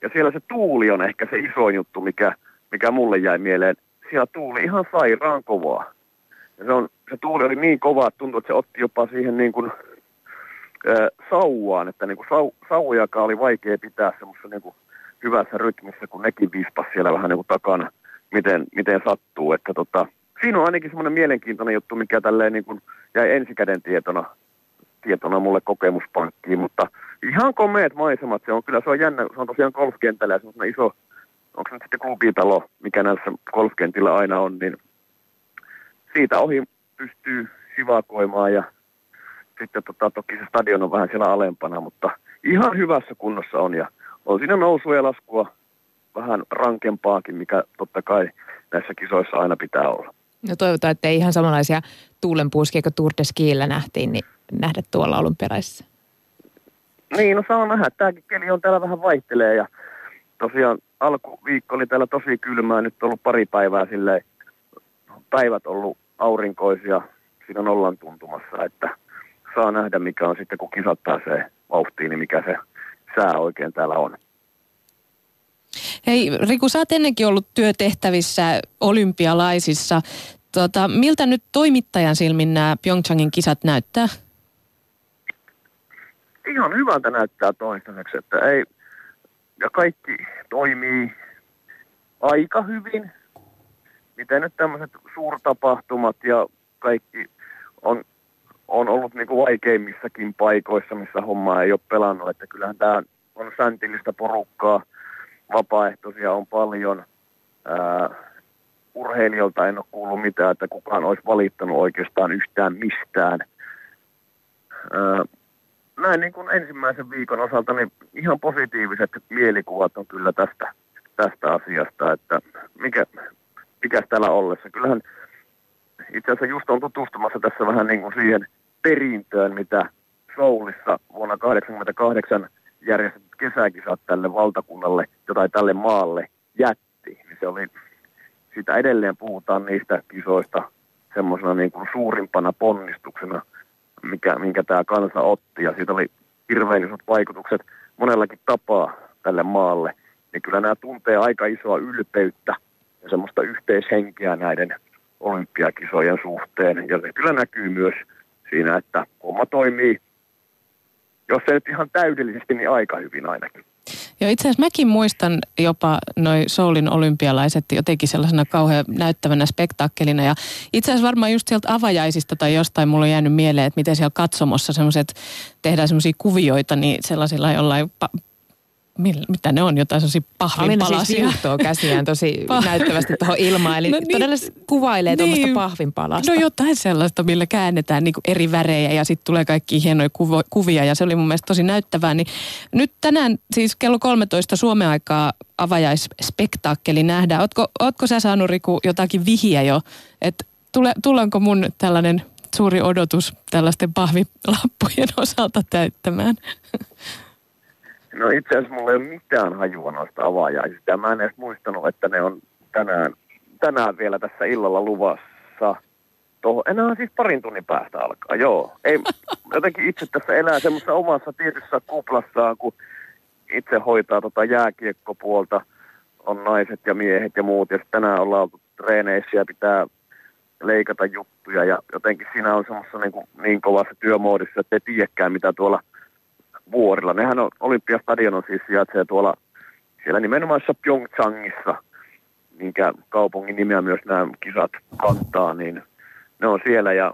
Ja siellä se tuuli on ehkä se iso juttu, mikä, mikä mulle jäi mieleen. Siellä tuuli ihan sairaan kovaa. Ja se, on, se tuuli oli niin kova, että tuntui, että se otti jopa siihen niin kuin sauvaan, että niin kuin sau, saujakaan oli vaikea pitää semmoisessa niin kuin hyvässä rytmissä, kun nekin vispas siellä vähän niin kuin takana, miten, miten sattuu. Että tota, siinä on ainakin semmoinen mielenkiintoinen juttu, mikä tälleen niin kuin jäi ensikäden tietona, tietona mulle kokemuspankkiin, mutta ihan komeet maisemat, se on kyllä, se on jännä, se on tosiaan golfkentällä ja semmoinen iso, onko se nyt sitten klubitalo, mikä näissä golfkentillä aina on, niin siitä ohi pystyy sivakoimaan ja sitten tota, toki se stadion on vähän siellä alempana, mutta ihan hyvässä kunnossa on ja on siinä nousua ja laskua vähän rankempaakin, mikä totta kai näissä kisoissa aina pitää olla. No toivotaan, että ei ihan samanlaisia tuulenpuuskia kuin Tour de Skillä nähtiin, niin nähdä tuolla olympialaisissa. Niin, no saa nähdä. Tämäkin keli on täällä vähän vaihtelee ja tosiaan alkuviikko oli täällä tosi kylmää. Nyt on ollut pari päivää silleen, päivät ollut aurinkoisia siinä nollan tuntumassa, että saa nähdä, mikä on sitten, kun kisat pääsee vauhtiin, niin mikä se sää oikein täällä on. Hei Riku, sä oot ennenkin ollut työtehtävissä olympialaisissa. Tota, miltä nyt toimittajan silmin nämä Pyeongchangin kisat näyttää? Ihan hyvältä näyttää toistaiseksi, että ei, ja kaikki toimii aika hyvin. Miten nyt tämmöiset suurtapahtumat ja kaikki on on ollut niin vaikeimmissakin paikoissa, missä homma ei ole pelannut. Että kyllähän tämä on säntillistä porukkaa, vapaaehtoisia on paljon. Ää, urheilijoilta en ole kuullut mitään, että kukaan olisi valittanut oikeastaan yhtään mistään. Ää, näin niin kuin ensimmäisen viikon osalta, niin ihan positiiviset mielikuvat on kyllä tästä, tästä asiasta, että mikä, mikä täällä ollessa. Kyllähän itse asiassa just on tutustumassa tässä vähän niin kuin siihen perintöön, mitä Soulissa vuonna 1988 järjestetyt kesäkisat tälle valtakunnalle, jotain tälle maalle jätti. Niin se oli, sitä edelleen puhutaan niistä kisoista semmoisena niin kuin suurimpana ponnistuksena, mikä, minkä tämä kansa otti. Ja siitä oli hirveän isot vaikutukset monellakin tapaa tälle maalle. Niin kyllä nämä tuntee aika isoa ylpeyttä ja semmoista yhteishenkeä näiden olympiakisojen suhteen. Ja se kyllä näkyy myös siinä, että homma toimii, jos se nyt ihan täydellisesti, niin aika hyvin ainakin. Joo, itse asiassa mäkin muistan jopa noin Soulin olympialaiset jotenkin sellaisena kauhean näyttävänä spektaakkelina. Ja itse asiassa varmaan just sieltä avajaisista tai jostain mulla on jäänyt mieleen, että miten siellä katsomossa semmoiset, tehdään semmoisia kuvioita, niin sellaisilla jollain mitä ne on, jotain sellaisia pahvinpalasia. Alina siis käsiään tosi näyttävästi tuohon ilmaan, eli no niin, todella kuvailee niin, tuommoista pahvinpalasta. No jotain sellaista, millä käännetään niin eri värejä ja sitten tulee kaikki hienoja kuvo, kuvia ja se oli mun mielestä tosi näyttävää. Niin nyt tänään siis kello 13 Suomen aikaa avajaisspektaakkeli nähdään. Ootko, ootko sä saanut Riku jotakin vihiä jo, että tule, tullaanko mun tällainen suuri odotus tällaisten pahvilappujen osalta täyttämään? No itse asiassa mulla ei ole mitään hajua noista avaajaisista. Ja mä en edes muistanut, että ne on tänään, tänään vielä tässä illalla luvassa. tuohon. Enää siis parin tunnin päästä alkaa, joo. Ei, jotenkin itse tässä elää semmoisessa omassa tietyssä kuplassaan, kun itse hoitaa tota jääkiekkopuolta, on naiset ja miehet ja muut. Ja tänään ollaan oltu treeneissä ja pitää leikata juttuja ja jotenkin siinä on semmoisessa niin, kuin, niin kovassa työmoodissa, että ei tiedäkään mitä tuolla vuorilla. Nehän on, Olympiastadion on siis sijaitsee tuolla siellä nimenomaan Pyeongchangissa, minkä kaupungin nimeä myös nämä kisat kantaa, niin ne on siellä ja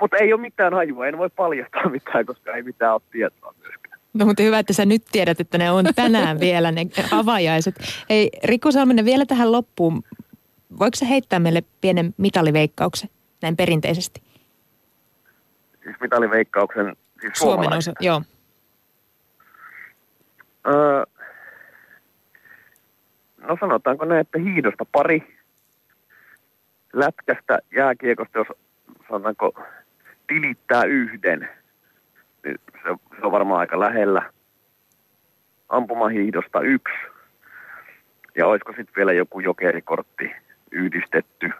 mutta ei ole mitään hajua, en voi paljastaa mitään, koska ei mitään ole tietoa myöskään. No mutta hyvä, että sä nyt tiedät, että ne on tänään vielä ne avajaiset. Ei, Riku Salminen, vielä tähän loppuun. Voiko sä heittää meille pienen mitaliveikkauksen näin perinteisesti? Siis mitaliveikkauksen, siis Suomen osa, joo. Öö, no sanotaanko näin, että hiidosta pari, lätkästä jääkiekosta, jos sanotaanko tilittää yhden, niin se, se on varmaan aika lähellä. Ampumahiihdosta yksi. Ja olisiko sitten vielä joku jokerikortti yhdistetty?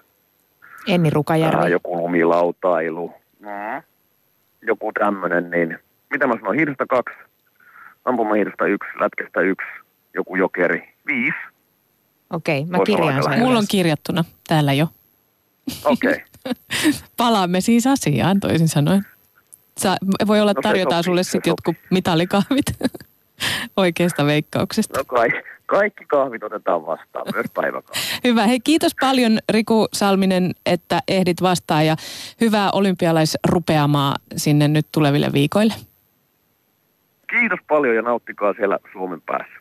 Enni Rukajärvi. Ää, joku lumilautailu. Mm. Joku tämmöinen, niin mitä mä sanoin, hiihdosta kaksi, ampumahiihdosta yksi, lätkästä yksi, joku jokeri, viisi. Okei, mä Voisi kirjaan sen. Mulla on kirjattuna täällä jo. Okei. Okay. Palaamme siis asiaan toisin sanoen. Sa, voi olla, No että tarjotaan sopii, sulle sitten jotkut mitalikahvit oikeasta veikkauksesta. No kai, kaikki kahvit otetaan vastaan, myös päiväkahvit. Hyvä. Hei, kiitos paljon Riku Salminen, että ehdit vastaan ja hyvää olympialaisrupeamaa sinne nyt tuleville viikoille. Kiitos paljon ja nauttikaa siellä Suomen päässä.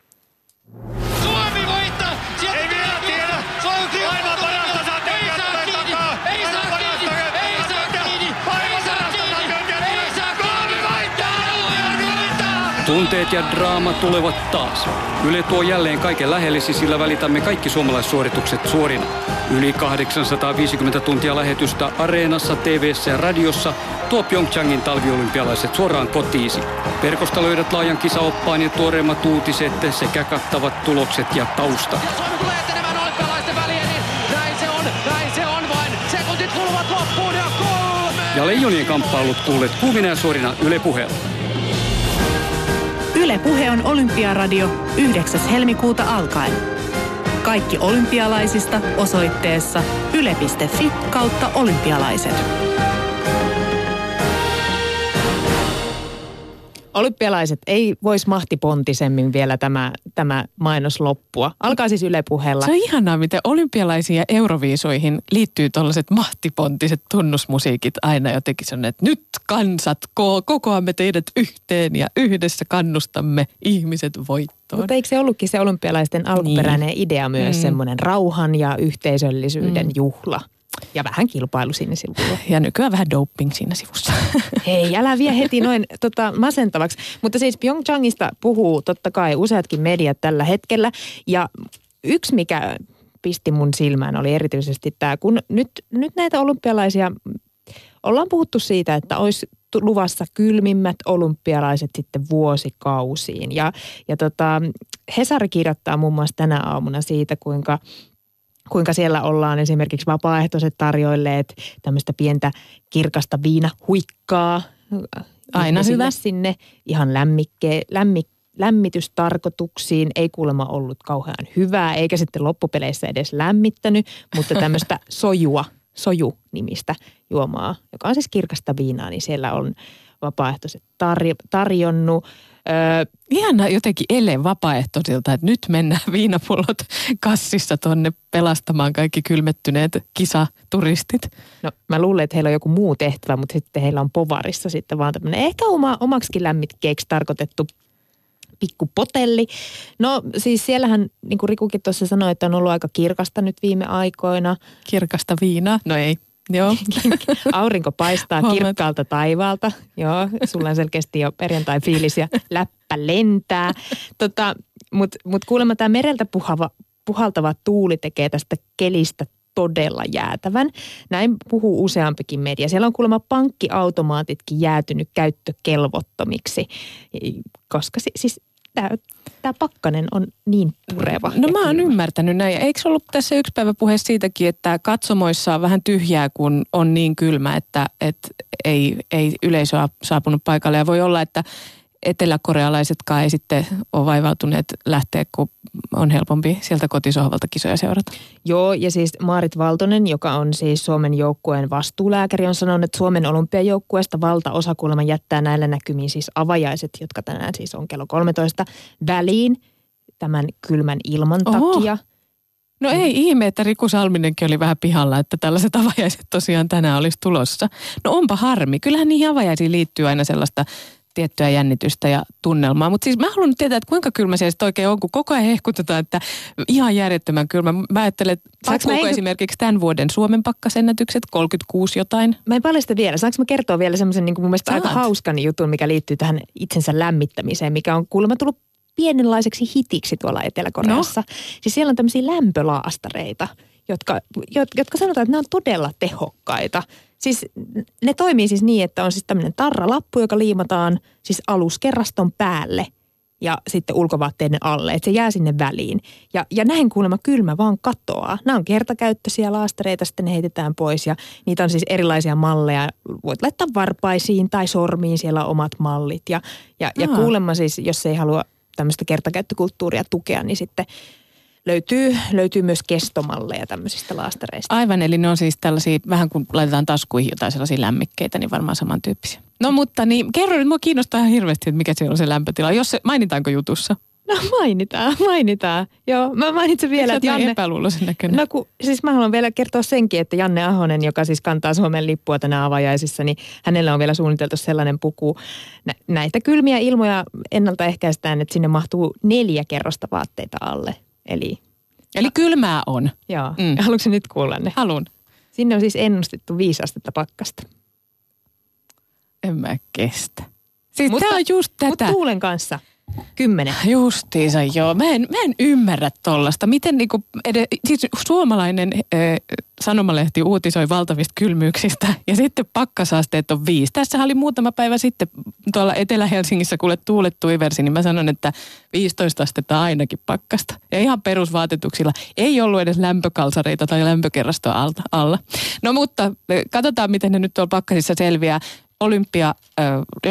Suomi voittaa! Sieltä Ei vielä tiedä. Se on Aivan parasta saa Ei saa kiinni! Ei saa kiinni! Ei saa kiinni! Ei saa kiinni! Ei saa! Suomi voittaa! Tunteet ja draama tulevat taas. Yle tuo jälleen kaiken lähellesi, sillä välitämme kaikki suomalaissuoritukset suorina. Yli 850 tuntia lähetystä Areenassa, TVssä ja radiossa tuo Pyeongchangin talviolympialaiset suoraan kotiisi. Verkosta löydät laajan kisaoppaan ja tuoreimmat uutiset sekä kattavat tulokset ja tausta. Niin! Ja leijonien kamppailut kuulet kuumina ja suorina Yle puheella. Yle Puhe on Olympiaradio 9. helmikuuta alkaen. Kaikki olympialaisista osoitteessa yle.fi kautta olympialaiset. Olympialaiset ei voisi mahtipontisemmin vielä tämä, tämä mainos loppua. Alkaa siis Yle Puheella. Se on ihanaa, miten olympialaisiin ja euroviisoihin liittyy tällaiset mahtipontiset tunnusmusiikit aina jotenkin sellainen, että nyt kansat ko- kokoamme teidät yhteen ja yhdessä kannustamme ihmiset voittoon. Mutta eikö se ollutkin se olympialaisten alkuperäinen niin. idea myös Mm. mm. semmoinen rauhan ja yhteisöllisyyden mm. juhla? Ja vähän kilpailu sinne sivulla. Ja nykyään vähän doping siinä sivussa. Hei, älä vie heti noin tota, masentavaksi. Mutta siis Pyeongchangista puhuu totta kai useatkin mediat tällä hetkellä. Ja yksi, mikä pisti mun silmään, oli erityisesti tämä, kun nyt, nyt näitä olympialaisia, ollaan puhuttu siitä, että olisi luvassa kylmimmät olympialaiset sitten vuosikausiin. Ja, ja tota, Hesari kirjoittaa muun muassa tänä aamuna siitä, kuinka kuinka siellä ollaan esimerkiksi vapaaehtoiset tarjoilleet tämmöistä pientä kirkasta viinahuikkaa. Aina hyvä. Sinne ihan lämmikke, lämmi, lämmitystarkoituksiin. Ei kuulemma ollut kauhean hyvää, eikä sitten loppupeleissä edes lämmittänyt, mutta tämmöistä sojua, soju-nimistä juomaa, joka on siis kirkasta viinaa, niin siellä on vapaaehtoiset tarjo, tarjonnut. Öö, Ihana jotenkin ele vapaaehtoisilta, että nyt mennään viinapullot kassissa tonne pelastamaan kaikki kylmettyneet kisaturistit. No mä luulen, että heillä on joku muu tehtävä, mutta sitten heillä on povarissa sitten vaan tämmöinen ehkä oma, omaksikin lämmitkeeksi tarkoitettu pikku potelli. No siis siellähän, niin kuin Rikukin tuossa sanoi, että on ollut aika kirkasta nyt viime aikoina. Kirkasta viinaa. No ei. Joo. Aurinko paistaa kirkkaalta taivaalta. Joo, sulla on selkeästi jo perjantai-fiilis ja läppä lentää. Tota, Mutta mut kuulemma tämä mereltä puhava, puhaltava tuuli tekee tästä kelistä todella jäätävän. Näin puhuu useampikin media. Siellä on kuulemma pankkiautomaatitkin jäätynyt käyttökelvottomiksi, koska si- siis tämä, tämä pakkanen on niin pureva. No mä oon ymmärtänyt näin. Eikö ollut tässä yksi päivä puhe siitäkin, että katsomoissa on vähän tyhjää, kun on niin kylmä, että, että ei, ei yleisöä saapunut paikalle. Ja voi olla, että eteläkorealaisetkaan ei sitten ole vaivautuneet lähteä, kun on helpompi sieltä kotisohvalta kisoja seurata. Joo, ja siis Maarit Valtonen, joka on siis Suomen joukkueen vastuulääkäri, on sanonut, että Suomen olympiajoukkueesta valtaosa kuulemma jättää näillä näkymiin siis avajaiset, jotka tänään siis on kello 13 väliin tämän kylmän ilman Oho. takia. No ei ihme, että Riku Salminenkin oli vähän pihalla, että tällaiset avajaiset tosiaan tänään olisi tulossa. No onpa harmi. Kyllähän niihin avajaisiin liittyy aina sellaista tiettyä jännitystä ja tunnelmaa. Mutta siis mä haluan nyt tietää, että kuinka kylmä se oikein on, kun koko ajan hehkutetaan, että ihan järjettömän kylmä. Mä ajattelen, että Saanko mä esimerkiksi tämän vuoden Suomen pakkasennätykset, 36 jotain. Mä en paljasta vielä. Saanko mä kertoa vielä semmoisen niin mun mielestä Saat. aika hauskan jutun, mikä liittyy tähän itsensä lämmittämiseen, mikä on kuulemma tullut pienenlaiseksi hitiksi tuolla Etelä-Koreassa. No. Siis siellä on tämmöisiä lämpölaastareita, jotka, jot- jotka sanotaan, että nämä on todella tehokkaita. Siis ne toimii siis niin, että on siis tämmöinen tarralappu, joka liimataan siis aluskerraston päälle ja sitten ulkovaatteiden alle, että se jää sinne väliin. Ja, ja näin kuulemma kylmä vaan katoaa. Nämä on kertakäyttöisiä laastareita, sitten ne heitetään pois ja niitä on siis erilaisia malleja. Voit laittaa varpaisiin tai sormiin, siellä on omat mallit. Ja, ja, ja kuulemma siis, jos ei halua tämmöistä kertakäyttökulttuuria tukea, niin sitten löytyy, löytyy myös kestomalleja tämmöisistä laastareista. Aivan, eli ne on siis tällaisia, vähän kun laitetaan taskuihin jotain sellaisia lämmikkeitä, niin varmaan samantyyppisiä. No mutta niin, kerro nyt, mua kiinnostaa ihan hirveästi, että mikä siellä on se lämpötila. Jos se, mainitaanko jutussa? No mainitaan, mainitaan. Joo, mä mainitsen vielä, Vielä, että Janne... Janne... epäluuloisen näköinen. No kun, siis mä haluan vielä kertoa senkin, että Janne Ahonen, joka siis kantaa Suomen lippua tänä avajaisissa, niin hänellä on vielä suunniteltu sellainen puku. Nä- näitä kylmiä ilmoja ennaltaehkäistään, että sinne mahtuu neljä kerrosta vaatteita alle. Eli Eli kylmää on. joo, Mm. haluatko nyt kuulla ne? Halun. Sinne on siis ennustettu viisi astetta pakkasta. En mä kestä. Siis Mutta- tää on just Mutta tätä. tuulen kanssa kymmenen. Justiinsa joo. Mä en, mä en ymmärrä tollasta. Miten niinku, ed- siis suomalainen ö, sanomalehti uutisoi valtavista kylmyyksistä ja sitten pakkasaasteet on viisi. Tässä oli muutama päivä sitten tuolla Etelä-Helsingissä, kuule tuulet tuiversi, niin mä sanon, että 15 astetta ainakin pakkasta. Ja ihan perusvaatetuksilla. Ei ollut edes lämpökalsareita tai lämpökerrastoa alta, alla. No mutta katsotaan, miten ne nyt tuolla pakkasissa selviää. Olympia, ö,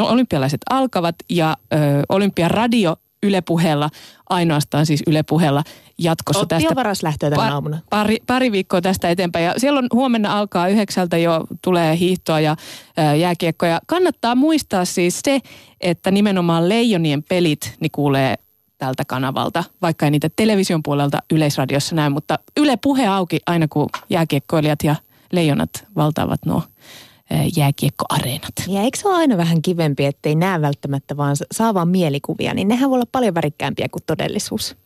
olympialaiset alkavat ja ö, Olympiaradio Yle Puheella, ainoastaan siis Yle Puheella jatkossa Otti tästä varas lähtöä tänä aamuna. Pari, pari viikkoa tästä eteenpäin. Ja siellä on huomenna alkaa yhdeksältä jo tulee hiihtoa ja ää, jääkiekkoja. Kannattaa muistaa siis se, että nimenomaan Leijonien pelit niin kuulee tältä kanavalta, vaikka ei niitä television puolelta yleisradiossa näy, mutta Yle Puhe auki aina kun jääkiekkoilijat ja leijonat valtaavat nuo jääkiekkoareenat. Ja eikö se ole aina vähän kivempi, ettei näe välttämättä, vaan saa vaan mielikuvia, niin nehän voi olla paljon värikkäämpiä kuin todellisuus.